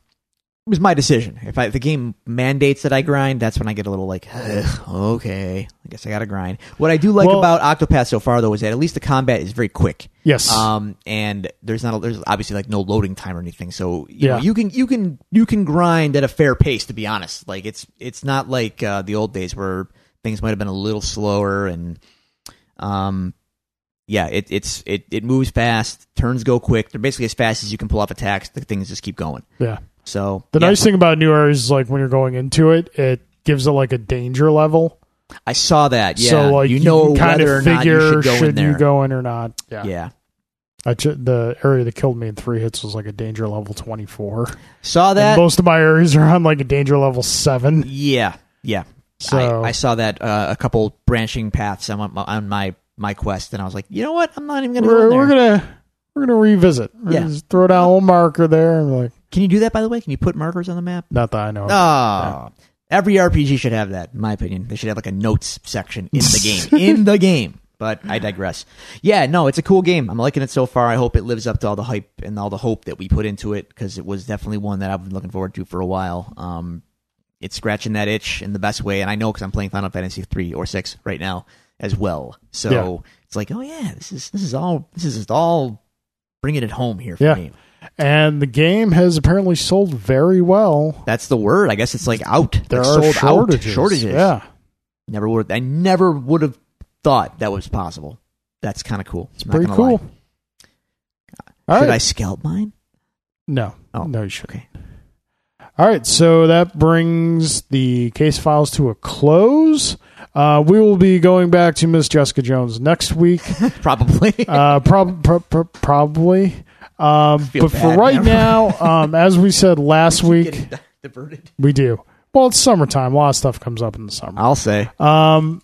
Speaker 2: was my decision. If, I, if the game mandates that I grind, that's when I get a little like, "Ugh, okay, I guess I got to grind. What I do like
Speaker 1: Well-
Speaker 2: about Octopath so far, though, is that at least the combat is very quick.
Speaker 1: yes.
Speaker 2: Um, and there's not a, there's obviously like no loading time or anything, so you
Speaker 1: Yeah.
Speaker 2: know you can you can you can grind at a fair pace. To be honest, like it's it's not like uh, the old days where things might have been a little slower and um yeah it it's it it moves fast turns go quick they're basically as fast as you can pull off attacks the things just keep going
Speaker 1: yeah.
Speaker 2: So
Speaker 1: The
Speaker 2: yeah.
Speaker 1: nice thing about new areas is like when you're going into it, it gives it like a danger level.
Speaker 2: i saw that yeah
Speaker 1: so like
Speaker 2: you know
Speaker 1: kind of
Speaker 2: or not you
Speaker 1: figure
Speaker 2: should go in
Speaker 1: you go in or not. Yeah.
Speaker 2: yeah
Speaker 1: I ch- the area that killed me in three hits was like a danger level 24.
Speaker 2: saw
Speaker 1: And
Speaker 2: that
Speaker 1: most of my areas are on like a danger level 7.
Speaker 2: yeah yeah
Speaker 1: So
Speaker 2: I, I saw that uh, a couple branching paths on my, on my my quest and i was like you know what i'm not even gonna
Speaker 1: we're,
Speaker 2: in there.
Speaker 1: we're gonna we're gonna revisit. We're
Speaker 2: Yeah.
Speaker 1: just throw down a little marker there and like
Speaker 2: can you do that by the way can you put markers on the map
Speaker 1: not that I know. of.
Speaker 2: Oh, every RPG should have that. In my opinion, they should have like a notes section in the game. in the game. But I digress. Yeah, no, it's a cool game. I'm liking it so far. I hope it lives up to all the hype and all the hope that we put into it because it was definitely one that I've been looking forward to for a while. Um, it's scratching that itch in the best way, and I know because I'm playing Final Fantasy three or six right now as well. So
Speaker 1: Yeah.
Speaker 2: it's like, oh yeah, this is this is all this is all bringing it at home here for
Speaker 1: Yeah.
Speaker 2: me.
Speaker 1: And the game has apparently sold very well.
Speaker 2: That's the word. I guess it's like out.
Speaker 1: There
Speaker 2: Like,
Speaker 1: are
Speaker 2: sold
Speaker 1: shortages.
Speaker 2: out. Shortages.
Speaker 1: Yeah.
Speaker 2: Never would. I never would have thought that was possible. That's kind of cool. It's
Speaker 1: Pretty cool.
Speaker 2: Should
Speaker 1: right.
Speaker 2: I scalp mine?
Speaker 1: No.
Speaker 2: Oh,
Speaker 1: no, you shouldn't.
Speaker 2: Okay.
Speaker 1: All right, so that brings the case files to a close. Uh, we will be going back to Miss Jessica Jones next week,
Speaker 2: Probably.
Speaker 1: uh, prob- pro- pro- probably. Um, but for right
Speaker 2: now.
Speaker 1: now, um, as we said last week,
Speaker 2: diverted.
Speaker 1: we do. Well, it's summertime. A lot of stuff comes up in the summer.
Speaker 2: I'll say.
Speaker 1: Um,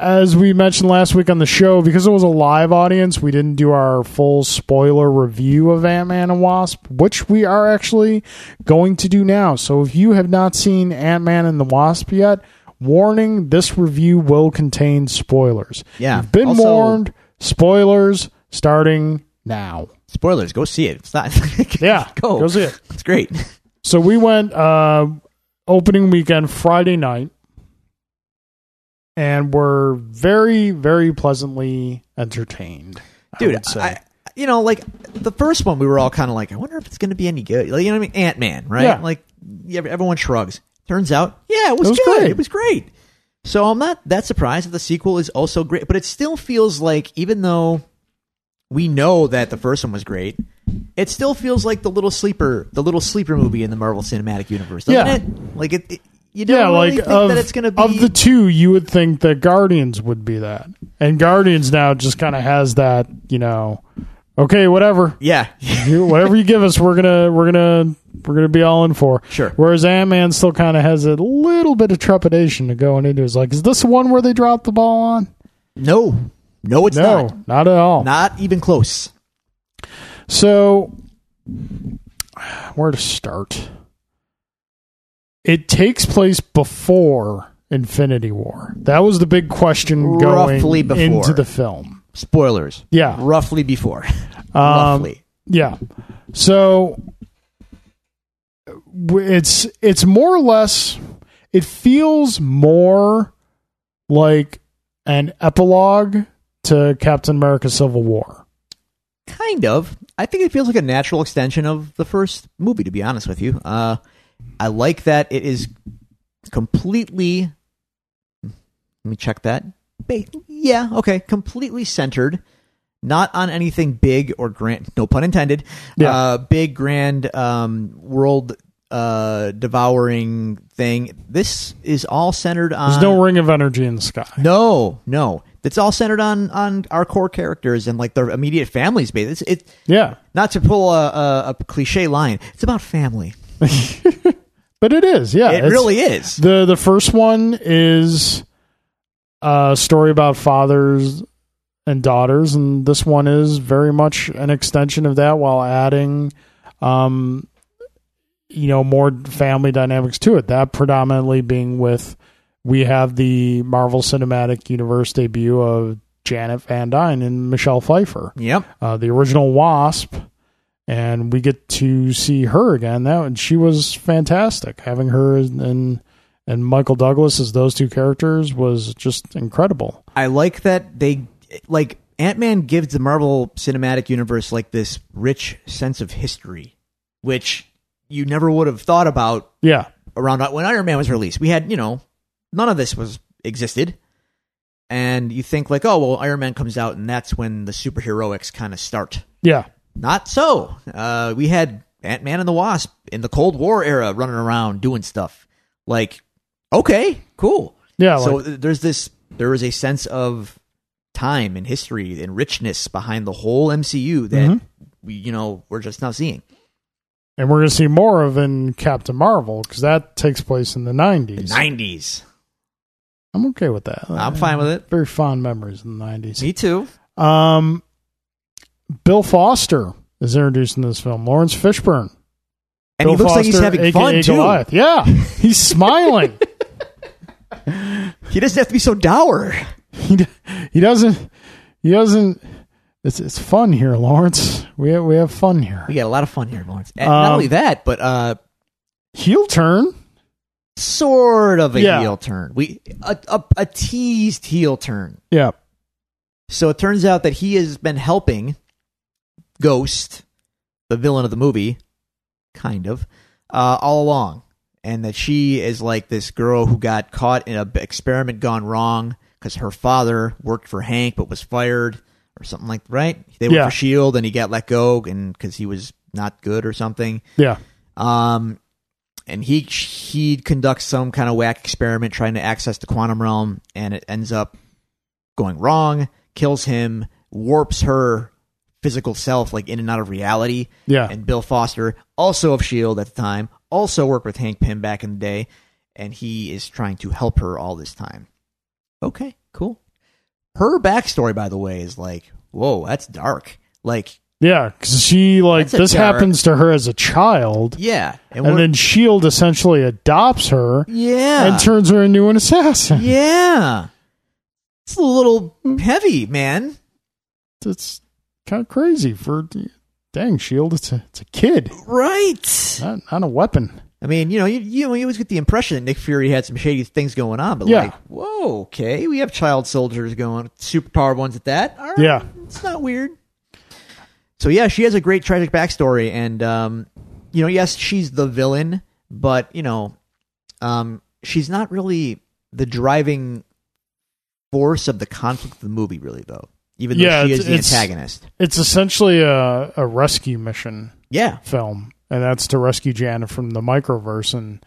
Speaker 1: as we mentioned last week on the show, because it was a live audience, we didn't do our full spoiler review of Ant Man and Wasp, which we are actually going to do now. So if you have not seen Ant Man and the Wasp yet, warning: this review will contain spoilers.
Speaker 2: Yeah.
Speaker 1: You've been
Speaker 2: Also-
Speaker 1: warned. Spoilers starting now.
Speaker 2: Spoilers. Go see it. It's not.
Speaker 1: Yeah,
Speaker 2: Go.
Speaker 1: go see it.
Speaker 2: It's great.
Speaker 1: So we went uh, opening weekend Friday night, and were very, very pleasantly entertained.
Speaker 2: Dude,
Speaker 1: say.
Speaker 2: I, you know, like the first one, we were all kind of like, I wonder if it's going to be any good. Like, you know what I mean? Ant Man, right?
Speaker 1: Yeah.
Speaker 2: Like, yeah, everyone shrugs. Turns out, yeah, it was,
Speaker 1: It was
Speaker 2: good.
Speaker 1: great.
Speaker 2: It was great. So I'm not that surprised that the sequel is also great, but it still feels like, even though we know that the first one was great, it still feels like the little sleeper, the little sleeper movie in the Marvel Cinematic Universe, doesn't
Speaker 1: Yeah.
Speaker 2: it? Like it, it you don't
Speaker 1: yeah,
Speaker 2: really
Speaker 1: like
Speaker 2: think
Speaker 1: of,
Speaker 2: that it's going to be
Speaker 1: of the two, you would think that Guardians would be that, and Guardians now just kind of has that, you know, okay, whatever,
Speaker 2: yeah,
Speaker 1: you, whatever you give us, we're gonna, we're gonna, we're gonna be all in for.
Speaker 2: Sure.
Speaker 1: Whereas Ant Man still kind of has a little bit of trepidation to going into. It's like, is this the one where they dropped the ball on?
Speaker 2: no, no, it's
Speaker 1: no,
Speaker 2: not,
Speaker 1: not at all.
Speaker 2: not even close.
Speaker 1: So, where to start? It takes place before Infinity War. That was the big question going
Speaker 2: Roughly before.
Speaker 1: into the film.
Speaker 2: Spoilers.
Speaker 1: Yeah.
Speaker 2: roughly before.
Speaker 1: Um,
Speaker 2: roughly.
Speaker 1: Yeah. So it's it's more or less it feels more like an epilogue to Captain America Civil War.
Speaker 2: Kind of. I think it feels like a natural extension of the first movie. To be honest with you, uh, I like that it is completely. Let me check that. Yeah, okay, completely centered, not on anything big or grand. No pun intended.
Speaker 1: Yeah.
Speaker 2: Uh, big, grand, um, world uh, devouring thing. This is all centered on.
Speaker 1: There's no ring of energy in the sky.
Speaker 2: No, no. It's all centered on on our core characters and like their immediate families. It's it
Speaker 1: Yeah.
Speaker 2: not to pull a, a, a cliche line. It's about family.
Speaker 1: But it is, yeah.
Speaker 2: it really is.
Speaker 1: The the first one is a story about fathers and daughters, and this one is very much an extension of that while adding, um, you know, more family dynamics to it. That predominantly being with we have the Marvel Cinematic Universe debut of Janet Van Dyne and Michelle Pfeiffer,
Speaker 2: Yep.
Speaker 1: uh, the original Wasp, and we get to see her again. That and she was fantastic. Having her and and Michael Douglas as those two characters was just incredible.
Speaker 2: I like that they like Ant Man gives the Marvel Cinematic Universe like this rich sense of history, which you never would have thought about
Speaker 1: Yeah,
Speaker 2: around when Iron Man was released. We had, you know, none of this was existed. And you think like, oh well, Iron Man comes out and that's when the superheroics kind of start.
Speaker 1: yeah,
Speaker 2: Not so. Uh, we had Ant Man and the Wasp in the Cold War era running around doing stuff. Like, okay, cool.
Speaker 1: yeah.
Speaker 2: so
Speaker 1: like-
Speaker 2: there's this there is a sense of time and history and richness behind the whole MCU that
Speaker 1: Mhm.
Speaker 2: we you know we're just now seeing.
Speaker 1: And we're gonna see more of in Captain Marvel because that takes place in the nineties.
Speaker 2: 90s.
Speaker 1: I'm okay with that.
Speaker 2: I'm fine with it.
Speaker 1: Very fond memories in the nineties.
Speaker 2: Me too.
Speaker 1: Um, Bill Foster is introduced in this film. Laurence Fishburne.
Speaker 2: And
Speaker 1: Bill
Speaker 2: he looks like he's having
Speaker 1: aka
Speaker 2: fun too.
Speaker 1: Goliath. Yeah, he's smiling.
Speaker 2: He doesn't have to be so dour.
Speaker 1: he he doesn't he doesn't. It's it's fun here, Laurence. We have, we have fun here.
Speaker 2: We got a lot of fun here, Laurence. And not
Speaker 1: Um,
Speaker 2: only that, but uh
Speaker 1: Heel turn.
Speaker 2: sort of a
Speaker 1: Yeah.
Speaker 2: heel turn. We a, a a teased heel turn.
Speaker 1: Yeah,
Speaker 2: So it turns out that he has been helping Ghost, the villain of the movie, kind of, uh, all along. And that she is like this girl who got caught in an experiment gone wrong because her father worked for Hank but was fired or something like right. They worked
Speaker 1: Yeah.
Speaker 2: for Shield and he got let go and because he was not good or something.
Speaker 1: yeah,
Speaker 2: Um, and he he conducts some kind of whack experiment trying to access the quantum realm, and it ends up going wrong. Kills him, warps her physical self like in and out of reality.
Speaker 1: yeah.
Speaker 2: And Bill Foster, also of Shield at the time, also worked with Hank Pym back in the day, and he is trying to help her all this time. Okay, cool. Her backstory, by the way, is like, whoa, that's dark. Like,
Speaker 1: Yeah, because she like
Speaker 2: That's a
Speaker 1: this happens to her as a child,
Speaker 2: yeah,
Speaker 1: and
Speaker 2: we're-
Speaker 1: then Shield essentially adopts her
Speaker 2: yeah,
Speaker 1: and turns her into an assassin.
Speaker 2: Yeah. It's a little heavy, man.
Speaker 1: It's kind of crazy for dang Shield. It's a it's a kid,
Speaker 2: Right.
Speaker 1: not, not a weapon.
Speaker 2: I mean, you know, you, you, you always get the impression that Nick Fury had some shady things going on, but
Speaker 1: Yeah.
Speaker 2: like, whoa, okay, we have child soldiers going, superpowered ones at that. All right,
Speaker 1: Yeah.
Speaker 2: It's not weird. So, yeah, she has a great tragic backstory, and, um, you know, yes, she's the villain, but, you know, um, she's not really the driving force of the conflict of the movie, really, though. Even though
Speaker 1: Yeah,
Speaker 2: she is the
Speaker 1: it's-
Speaker 2: antagonist.
Speaker 1: It's essentially a, a rescue mission
Speaker 2: Yeah.
Speaker 1: film, and that's to rescue Janet from the microverse and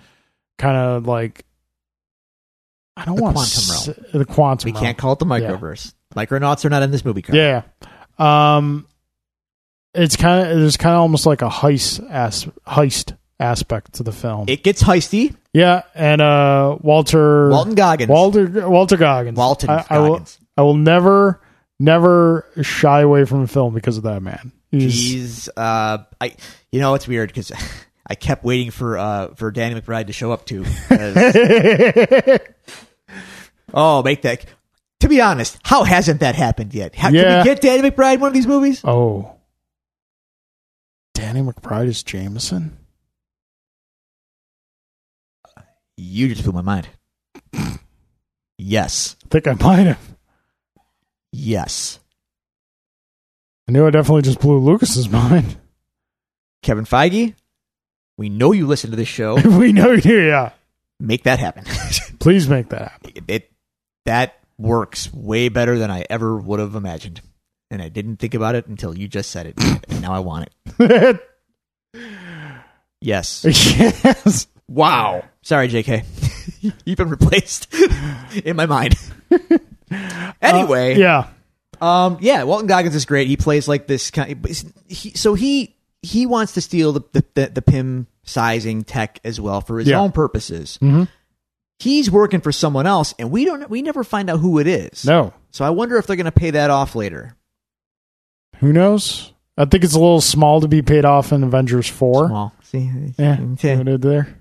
Speaker 1: kind of like I don't
Speaker 2: The
Speaker 1: want
Speaker 2: quantum
Speaker 1: s- the quantum.
Speaker 2: We
Speaker 1: realm.
Speaker 2: can't call it the microverse. Micronauts are not in this movie. Carl.
Speaker 1: Yeah. Um, it's kind of there's kind of almost like a heist as heist aspect to the film.
Speaker 2: It gets heisty.
Speaker 1: yeah, and uh, Walter
Speaker 2: Walton Goggins.
Speaker 1: Walter Walter Goggins.
Speaker 2: Walton
Speaker 1: I, I will
Speaker 2: Goggins.
Speaker 1: I will never never shy away from a film because of that man. He's,
Speaker 2: He's uh I you know it's weird because I kept waiting for uh for Danny McBride to show up too. oh, make that. To be honest, how hasn't that happened yet? How, Can we get Danny McBride in one of these movies?
Speaker 1: oh, Danny McBride is Jameson.
Speaker 2: You just blew my mind. Yes,
Speaker 1: I think I might have.
Speaker 2: yes.
Speaker 1: I knew I definitely just blew Lucas's mind.
Speaker 2: Kevin Feige, we know you listen to this show.
Speaker 1: we know you. do, Yeah,
Speaker 2: Make that happen.
Speaker 1: please make that happen.
Speaker 2: it, it that works way better than I ever would have imagined. And I didn't think about it until you just said it. and now I want it. Yes.
Speaker 1: yes.
Speaker 2: Wow. Sorry, JK. You've been replaced in my mind. anyway,
Speaker 1: Uh, yeah.
Speaker 2: um, yeah, Walton Goggins is great. He plays like this kind. He, so he he wants to steal the the, the, the Pym sizing tech as well for his
Speaker 1: Yeah.
Speaker 2: own purposes.
Speaker 1: Mhm.
Speaker 2: he's working for someone else, and we don't we never find out who it is.
Speaker 1: No,
Speaker 2: So I wonder if they're going to pay that off later.
Speaker 1: who knows? I think it's a little small to be paid off in Avengers Four.
Speaker 2: Well, see,
Speaker 1: Yeah,
Speaker 2: okay.
Speaker 1: see what I did there.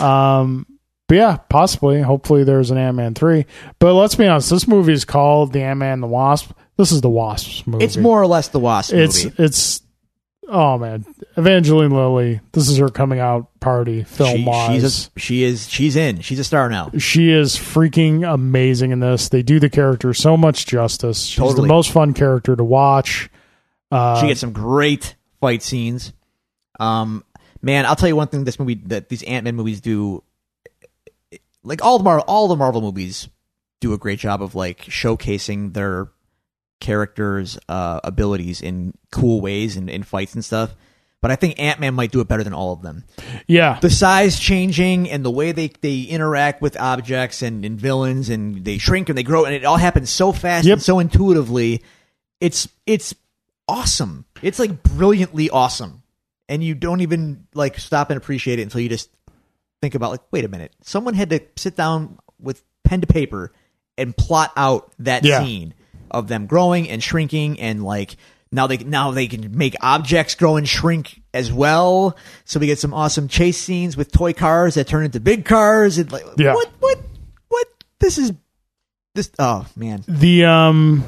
Speaker 1: Um, but yeah, possibly. Hopefully, there's an Ant Man three. But let's be honest, this movie is called the Ant Man and the Wasp. This is the Wasp's movie.
Speaker 2: it's more or less the Wasp
Speaker 1: It's
Speaker 2: movie.
Speaker 1: it's. Oh man, Evangeline Lilly. This is her coming out party film
Speaker 2: She,
Speaker 1: wise.
Speaker 2: she's a, she is she's in. She's a star now.
Speaker 1: she is freaking amazing in this. They do the character so much justice. She's
Speaker 2: Totally.
Speaker 1: the most fun character to watch. Uh,
Speaker 2: She gets some great fight scenes. Um, man, I'll tell you one thing: this movie, that these Ant Man movies do, like all the Marvel, all the Marvel movies do a great job of like showcasing their characters' uh, abilities in cool ways and in fights and stuff. But I think Ant Man might do it better than all of them.
Speaker 1: yeah,
Speaker 2: The size changing and the way they, they interact with objects and, and villains and they shrink and they grow and it all happens so fast
Speaker 1: Yep.
Speaker 2: and so intuitively. It's it's awesome. It's like brilliantly awesome. And you don't even like stop and appreciate it until you just think about like, wait a minute. Someone had to sit down with pen to paper and plot out that
Speaker 1: Yeah.
Speaker 2: scene of them growing and shrinking and like now they now they can make objects grow and shrink as well. So we get some awesome chase scenes with toy cars that turn into big cars and like
Speaker 1: Yeah.
Speaker 2: what what what this is this oh man.
Speaker 1: the um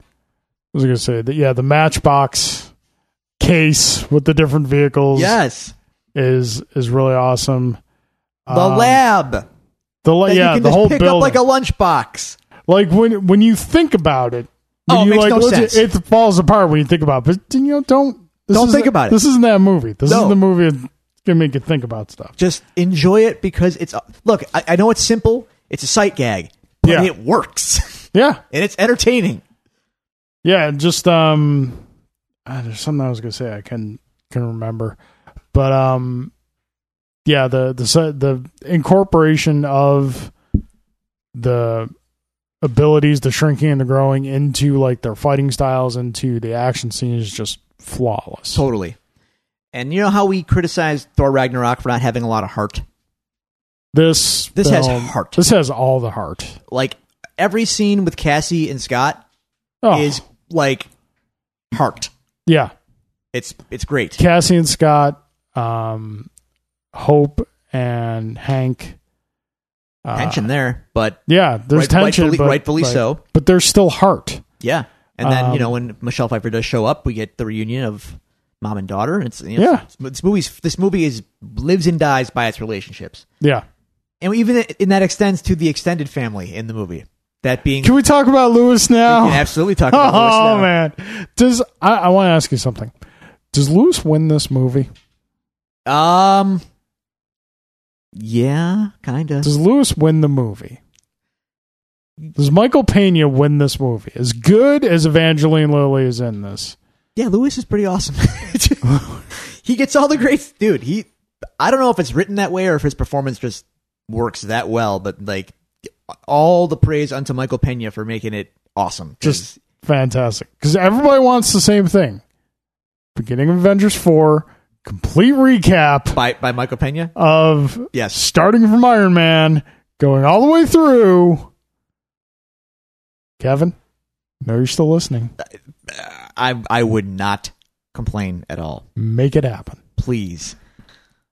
Speaker 1: I was gonna say? that yeah, the Matchbox case with the different vehicles
Speaker 2: Yes.
Speaker 1: is is really awesome.
Speaker 2: The
Speaker 1: Um,
Speaker 2: lab
Speaker 1: the la- yeah,
Speaker 2: you can
Speaker 1: the
Speaker 2: just
Speaker 1: whole
Speaker 2: pick
Speaker 1: building.
Speaker 2: up like a lunchbox.
Speaker 1: Like when when you think about it,
Speaker 2: Oh, it
Speaker 1: you
Speaker 2: makes
Speaker 1: like
Speaker 2: no sense.
Speaker 1: it falls apart when you think about it. But you know, don't this
Speaker 2: Don't think about it.
Speaker 1: This isn't that movie. This
Speaker 2: No.
Speaker 1: is the movie that's gonna make you think about stuff.
Speaker 2: Just enjoy it because it's look. I, I know it's simple. It's a sight gag, but
Speaker 1: Yeah.
Speaker 2: it works
Speaker 1: Yeah,
Speaker 2: and it's entertaining.
Speaker 1: yeah. and Just um, ah, there's something I was gonna say I can can remember, but um, yeah, the the se- the incorporation of the abilities, the shrinking and the growing into like their fighting styles into the action scene is just flawless.
Speaker 2: Totally. And you know how we criticized Thor Ragnarok for not having a lot of heart?
Speaker 1: This
Speaker 2: This has
Speaker 1: film-
Speaker 2: heart.
Speaker 1: This has all the heart.
Speaker 2: Like every scene with Cassie and Scott
Speaker 1: Oh,
Speaker 2: is like heart.
Speaker 1: yeah.
Speaker 2: It's it's great.
Speaker 1: Cassie and Scott, um, Hope and Hank. Uh,
Speaker 2: Tension there, but
Speaker 1: Yeah, there's
Speaker 2: right-
Speaker 1: tension,
Speaker 2: rightfully,
Speaker 1: but,
Speaker 2: rightfully so.
Speaker 1: But there's still heart.
Speaker 2: Yeah. And then,
Speaker 1: Um,
Speaker 2: you know, when Michelle Pfeiffer does show up, we get the reunion of mom and daughter. It's you know,
Speaker 1: Yeah.
Speaker 2: this movie's this movie is lives and dies by its relationships.
Speaker 1: Yeah.
Speaker 2: And even in that extends to the extended family in the movie. That being
Speaker 1: Can we talk about Lewis now?
Speaker 2: we can absolutely talk about Lewis
Speaker 1: oh
Speaker 2: now.
Speaker 1: man, does I, I want to ask you something? Does Lewis win this movie?
Speaker 2: Um. Yeah, kind of.
Speaker 1: Does Lewis win the movie? Does Michael Pena win this movie? As good as Evangeline Lilly is in this,
Speaker 2: Yeah, Lewis is pretty awesome. he gets all the great dude. He, I don't know if it's written that way or if his performance just works that well, but like all the praise unto Michael Pena for making it awesome.
Speaker 1: just fantastic. Because everybody wants the same thing. Beginning of Avengers four, complete recap
Speaker 2: by by Michael Pena.
Speaker 1: of
Speaker 2: Yes,
Speaker 1: starting from Iron Man, going all the way through. Kevin, know you're still listening.
Speaker 2: Uh, I I would not complain at all.
Speaker 1: Make it happen.
Speaker 2: Please.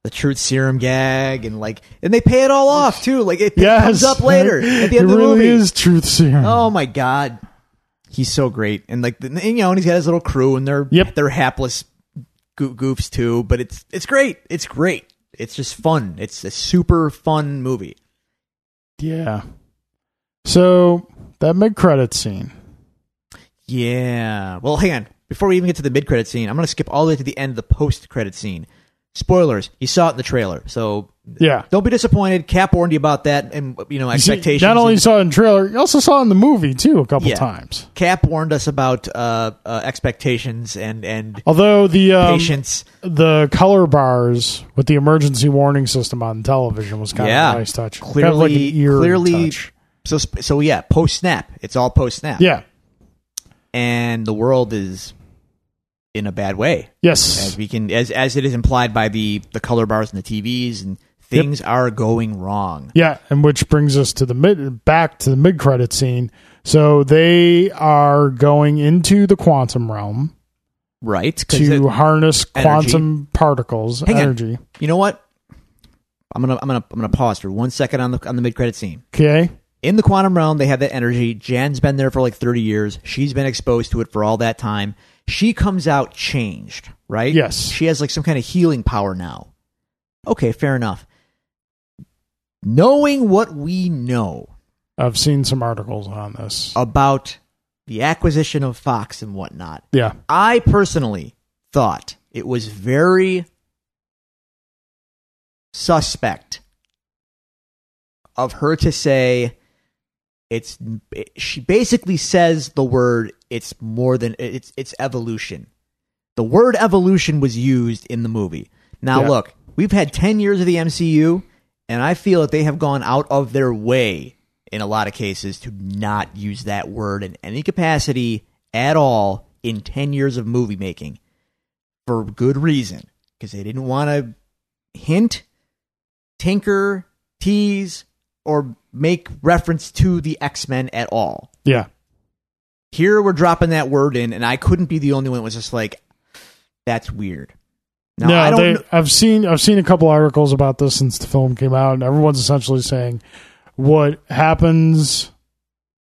Speaker 2: The truth serum gag and like and they pay it all off too. Like it, it
Speaker 1: Yes,
Speaker 2: comes up later at the
Speaker 1: it
Speaker 2: end of the
Speaker 1: really
Speaker 2: movie.
Speaker 1: is truth serum.
Speaker 2: Oh my god, he's so great, and like and, you know, and he's got his little crew, and they're
Speaker 1: Yep.
Speaker 2: they're hapless goofs too. But it's it's great. It's great. It's just fun. It's a super fun movie.
Speaker 1: Yeah. So that mid credit scene.
Speaker 2: Yeah. Well, hang on. Before we even get to the mid credit scene, I'm going to skip all the way to the end of the post credit scene. Spoilers. You saw it in the trailer, so
Speaker 1: Yeah.
Speaker 2: don't be disappointed. Cap warned you about that, and you know expectations.
Speaker 1: not only
Speaker 2: and-
Speaker 1: saw it in trailer, you also saw it in the movie too a couple
Speaker 2: Yeah.
Speaker 1: times.
Speaker 2: Cap warned us about uh, uh, expectations and and
Speaker 1: Although the um,
Speaker 2: patience.
Speaker 1: the color bars with the emergency warning system on television was kind
Speaker 2: Yeah.
Speaker 1: of a nice touch.
Speaker 2: Clearly,
Speaker 1: kind of like
Speaker 2: clearly.
Speaker 1: touch.
Speaker 2: So so yeah, post snap. It's all post snap.
Speaker 1: Yeah.
Speaker 2: and the world is in a bad way
Speaker 1: Yes.
Speaker 2: as we can as as it is implied by the the color bars and the TVs and things are going wrong.
Speaker 1: Yeah, and which brings us to the mid back to the mid credit scene. So they are going into the quantum realm
Speaker 2: right?
Speaker 1: to harness
Speaker 2: energy.
Speaker 1: quantum particles
Speaker 2: Hang on.
Speaker 1: energy.
Speaker 2: you know what? I'm gonna I'm gonna I'm gonna pause for one second on the on the mid credit scene.
Speaker 1: Okay.
Speaker 2: In the quantum realm, they have that energy. Jan's been there for like 30 years. She's been exposed to it for all that time. She comes out changed, right?
Speaker 1: Yes.
Speaker 2: She has like some kind of healing power now. Okay, fair enough. Knowing what we know
Speaker 1: I've seen some articles on this.
Speaker 2: about the acquisition of Fox and whatnot,
Speaker 1: Yeah.
Speaker 2: I personally thought it was very suspect of her to say it's she basically says the word it's more than it's it's evolution. The word evolution was used in the movie. Now
Speaker 1: Yeah.
Speaker 2: look, we've had 10 years of the MCU and I feel that they have gone out of their way in a lot of cases to not use that word in any capacity at all in 10 years of movie making for good reason because they didn't want to hint, tinker, tease, or make reference to the X Men at all.
Speaker 1: Yeah.
Speaker 2: Here we're dropping that word in, and I couldn't be the only one that was just like, that's weird. Now,
Speaker 1: no,
Speaker 2: I don't
Speaker 1: they,
Speaker 2: kn-
Speaker 1: I've seen I've seen a couple articles about this since the film came out, and everyone's essentially saying what happens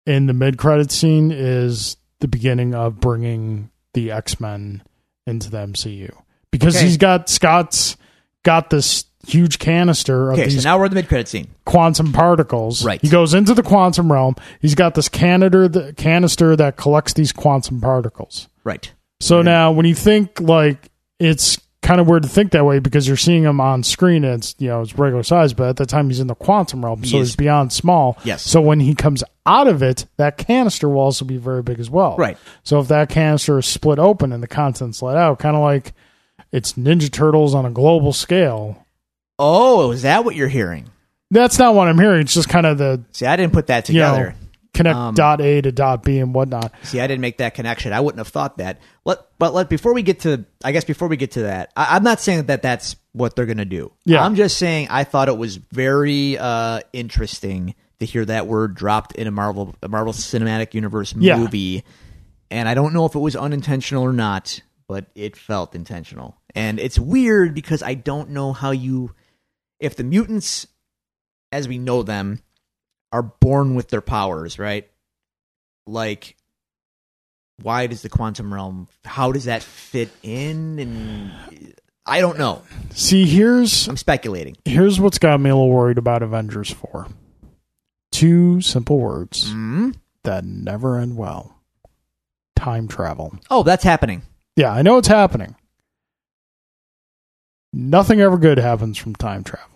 Speaker 1: in the mid credit scene is the beginning of bringing the X Men into the MCU because
Speaker 2: Okay.
Speaker 1: he's got Scott's got this huge canister of
Speaker 2: Okay,
Speaker 1: these
Speaker 2: so now we're in the mid credit scene.
Speaker 1: quantum particles.
Speaker 2: Right.
Speaker 1: He goes into the quantum realm. He's got this canister, the canister that collects these quantum particles.
Speaker 2: Right.
Speaker 1: So now, when you think like it's kind of weird to think that way because you're seeing him on screen, and it's you know it's regular size, but at the time he's in the quantum realm, so he's beyond small.
Speaker 2: Yes.
Speaker 1: So when he comes out of it, that canister will also be very big as well.
Speaker 2: Right.
Speaker 1: So if that canister is split open and the contents let out, kind of like it's Ninja Turtles on a global scale.
Speaker 2: Oh, is that what you're hearing?
Speaker 1: That's not what I'm hearing. It's just kind of the
Speaker 2: See, I didn't put that
Speaker 1: you know
Speaker 2: together.
Speaker 1: connect
Speaker 2: Um,
Speaker 1: dot A to dot B and whatnot.
Speaker 2: See, I didn't make that connection. I wouldn't have thought that. Let, but let before we get to, I guess before we get to that, I, I'm not saying that that's what they're gonna do.
Speaker 1: Yeah.
Speaker 2: I'm just saying I thought it was very uh, interesting to hear that word dropped in a Marvel, a Marvel Cinematic Universe
Speaker 1: Yeah.
Speaker 2: movie, and I don't know if it was unintentional or not, but it felt intentional, and it's weird because I don't know how you, if the mutants, as we know them, are born with their powers, right? Like why does the quantum realm how does that fit in and i don't know
Speaker 1: See, here's
Speaker 2: i'm speculating
Speaker 1: here's what's got me a little worried about Avengers 4. Two simple words
Speaker 2: mm
Speaker 1: that never end well. Time travel.
Speaker 2: oh that's happening
Speaker 1: Yeah, I know it's happening. Nothing ever good happens from time travel.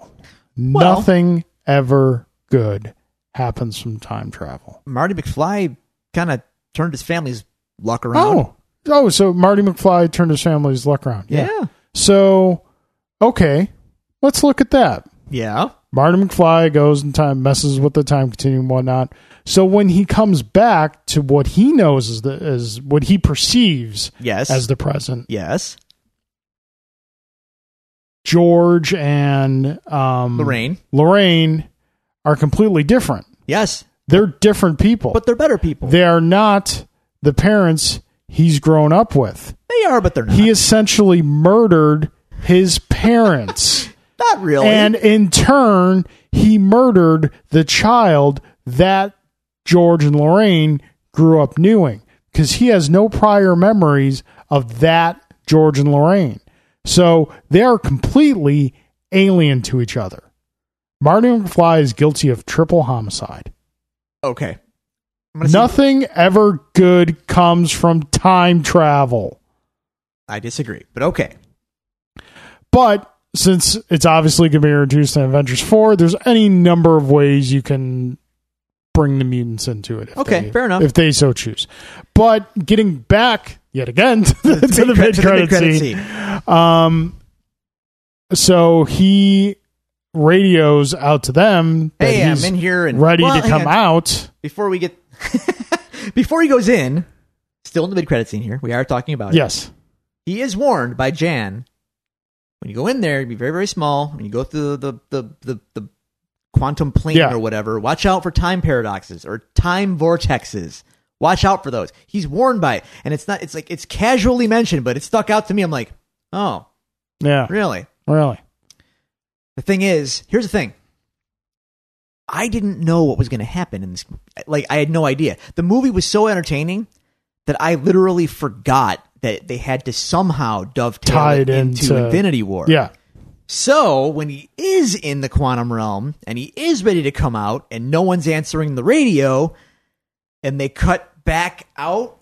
Speaker 2: Well-
Speaker 1: Nothing ever good happens from time travel.
Speaker 2: marty mcfly kind of turned his family's luck around
Speaker 1: Oh. Oh, so Marty McFly turned his family's luck around.
Speaker 2: yeah
Speaker 1: So, okay, let's look at that.
Speaker 2: yeah
Speaker 1: Marty McFly goes in time, messes with the time continuum and whatnot. So when he comes back to what he knows is the is what he perceives
Speaker 2: yes
Speaker 1: as the present,
Speaker 2: yes
Speaker 1: George and um,
Speaker 2: lorraine
Speaker 1: Lorraine are completely different.
Speaker 2: yes
Speaker 1: They're different people.
Speaker 2: but they're better people
Speaker 1: they are not the parents he's grown up with.
Speaker 2: they are but they're not
Speaker 1: He essentially murdered his parents.
Speaker 2: not really
Speaker 1: And in turn, he murdered the child that George and Lorraine grew up knowing because he has no prior memories of that George and Lorraine. So they are completely alien to each other. Marty McFly is guilty of triple homicide.
Speaker 2: okay I'm see-
Speaker 1: Nothing ever good comes from time travel.
Speaker 2: i disagree but okay
Speaker 1: But since it's obviously going to be introduced in Avengers 4, there's any number of ways you can bring the mutants into it.
Speaker 2: Okay,
Speaker 1: they-
Speaker 2: fair enough.
Speaker 1: If they so choose. But getting back yet again to the, to the mid scene. Um, so he radios out to them that
Speaker 2: hey i'm in here and
Speaker 1: ready
Speaker 2: Well,
Speaker 1: to come out.
Speaker 2: before we get before he goes in still in the mid credit scene here we are talking about it
Speaker 1: Yes.
Speaker 2: he is warned by jan when you go in there, be very very small. When you go through the the the the, the quantum plane
Speaker 1: Yeah.
Speaker 2: or whatever, watch out for time paradoxes or time vortexes. Watch out for those. He's warned by it, and it's not. It's like it's casually mentioned, but it stuck out to me. I'm like, oh,
Speaker 1: Yeah.
Speaker 2: really?
Speaker 1: Really.
Speaker 2: The thing is, here's the thing. I didn't know what was going to happen in this. Like, I had no idea. The movie was so entertaining that I literally forgot that they had to somehow dovetail it into
Speaker 1: into-
Speaker 2: Infinity War.
Speaker 1: Yeah.
Speaker 2: So when he is in the quantum realm and he is ready to come out and no one's answering the radio and they cut back out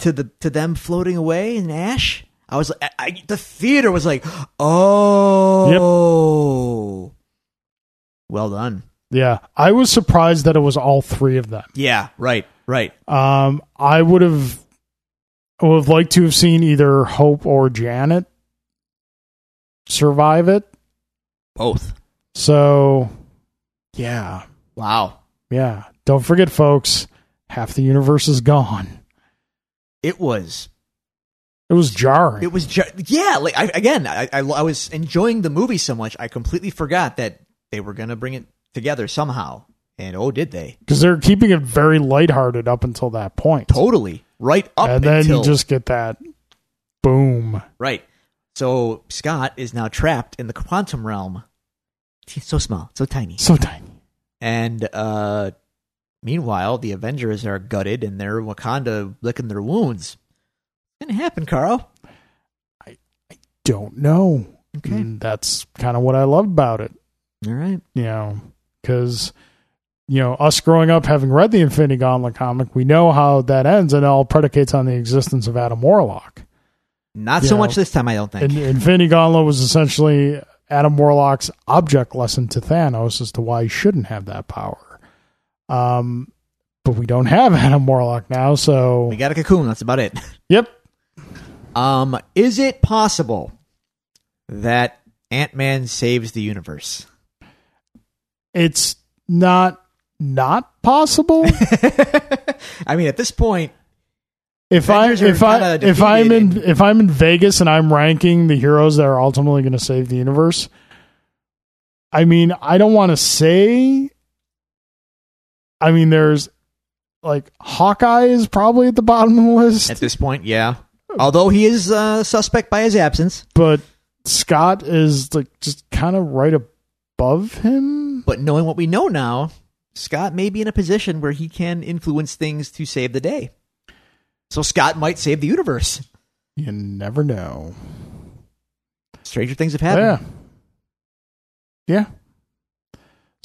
Speaker 2: to the to them floating away in ash, I was I, I, the theater was like, "Oh." Well done.
Speaker 1: Yeah. I was surprised that it was all three of them.
Speaker 2: Yeah, right, right.
Speaker 1: Um, I would have I would have liked to have seen either Hope or Janet survive it.
Speaker 2: Both.
Speaker 1: So, yeah,
Speaker 2: Wow.
Speaker 1: yeah. Don't forget, folks. Half the universe is gone.
Speaker 2: It was
Speaker 1: It was jarring.
Speaker 2: It was just yeah. Like I, again, I, I I was enjoying the movie so much, I completely forgot that they were gonna bring it together somehow. And oh, did they?
Speaker 1: because they're keeping it very lighthearted up until that point.
Speaker 2: Totally right up
Speaker 1: and then
Speaker 2: until
Speaker 1: you just get that boom.
Speaker 2: right. So Scott is now trapped in the quantum realm. He's so small, so tiny.
Speaker 1: So tiny.
Speaker 2: And uh, meanwhile, the Avengers are gutted and they're Wakanda licking their wounds. What's gonna happen, Carl?
Speaker 1: I I don't know.
Speaker 2: Okay.
Speaker 1: And that's kind of what I love about it.
Speaker 2: All right.
Speaker 1: you know, because you know us growing up having read the Infinity Gauntlet comic, we know how that ends, and it all predicates on the existence of Adam Warlock.
Speaker 2: Not
Speaker 1: You
Speaker 2: so
Speaker 1: know,
Speaker 2: much this time, I don't think.
Speaker 1: Infinity Gauntlet was essentially Adam Warlock's object lesson to Thanos as to why he shouldn't have that power. Um, but we don't have Adam Warlock now, so
Speaker 2: we got a cocoon. That's about it.
Speaker 1: yep.
Speaker 2: Um, is it possible that Ant Man saves the universe?
Speaker 1: It's not not possible.
Speaker 2: I mean, at this point,
Speaker 1: if I if I if I'm in if I'm in Vegas and I'm ranking the heroes that are ultimately going to save the universe, I mean, I don't want to say. I mean, there's like Hawkeye is probably at the bottom of the list,
Speaker 2: at this point, yeah. Although he is uh, suspect by his absence,
Speaker 1: but Scott is like just kind of right above him.
Speaker 2: but knowing what we know now, Scott may be in a position where he can influence things to save the day. So Scott might save the universe.
Speaker 1: You never know.
Speaker 2: Stranger things have happened.
Speaker 1: Yeah, yeah.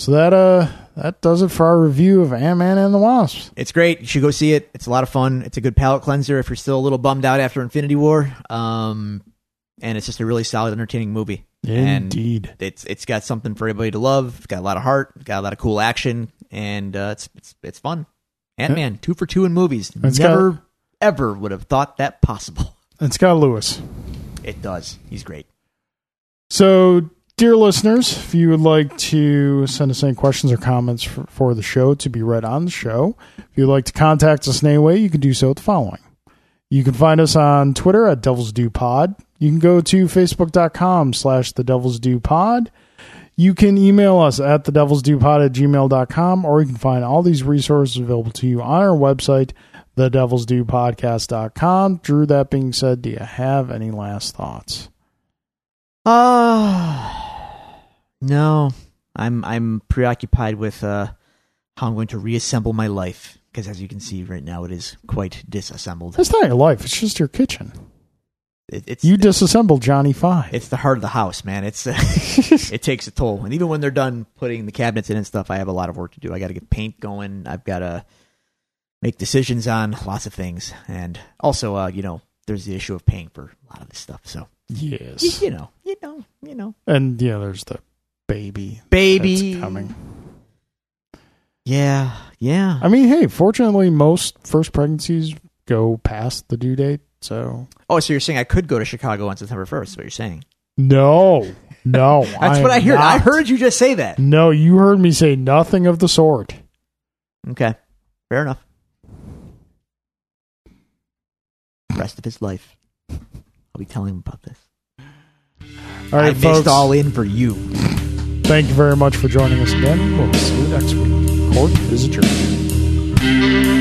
Speaker 1: So that uh that does it for our review of Ant Man and the Wasp.
Speaker 2: It's great. You should go see it. It's a lot of fun. It's a good palate cleanser if you're still a little bummed out after Infinity War. Um, and it's just a really solid, entertaining movie. And
Speaker 1: Indeed.
Speaker 2: it's it's got something for everybody to love. It's got a lot of heart. It's got a lot of cool action, and uh, it's it's it's fun. Ant Man, two for two in movies.
Speaker 1: It's got-
Speaker 2: Never ever would have thought that possible.
Speaker 1: It's got Lewis.
Speaker 2: It does. He's great.
Speaker 1: So, dear listeners, if you would like to send us any questions or comments for, for the show to be read on the show, if you'd like to contact us in any way, you can do so with the following. You can find us on Twitter at Devils Due Pod. You can go to facebook.com slash the Devils Due Pod. You can email us at the Devils Due Pod at gmail.com, or you can find all these resources available to you on our website, the Devils Due Podcast.com. Drew, that being said, do you have any last thoughts?
Speaker 2: Uh no. I'm I'm preoccupied with uh how I'm going to reassemble my life because as you can see right now it is quite disassembled.
Speaker 1: That's not your life. It's just your kitchen.
Speaker 2: It, it's
Speaker 1: You disassembled Johnny Five.
Speaker 2: it's the heart of the house, man. It's uh, it takes a toll. And even when they're done putting the cabinets in and stuff, I have a lot of work to do. I got to get paint going. I've got to make decisions on lots of things, and also, uh, you know, there's the issue of paying for a lot of this stuff. So you,
Speaker 1: yes.
Speaker 2: you know, you know, you know,
Speaker 1: And yeah, there's the baby
Speaker 2: baby
Speaker 1: that's coming.
Speaker 2: Yeah, yeah.
Speaker 1: I mean, hey, fortunately, most first pregnancies go past the due date. So
Speaker 2: Oh, so you're saying I could go to Chicago on September 1st? Is what you're saying?
Speaker 1: no, no.
Speaker 2: That's
Speaker 1: am
Speaker 2: what I heard. I heard you just say that.
Speaker 1: No, you heard me say nothing of the sort.
Speaker 2: Okay, fair enough. Rest of his life, I'll be telling him about this.
Speaker 1: All right,
Speaker 2: I
Speaker 1: folks.
Speaker 2: missed all in for you.
Speaker 1: Thank you very much for joining us again. We'll see you next week. Court is adjourned.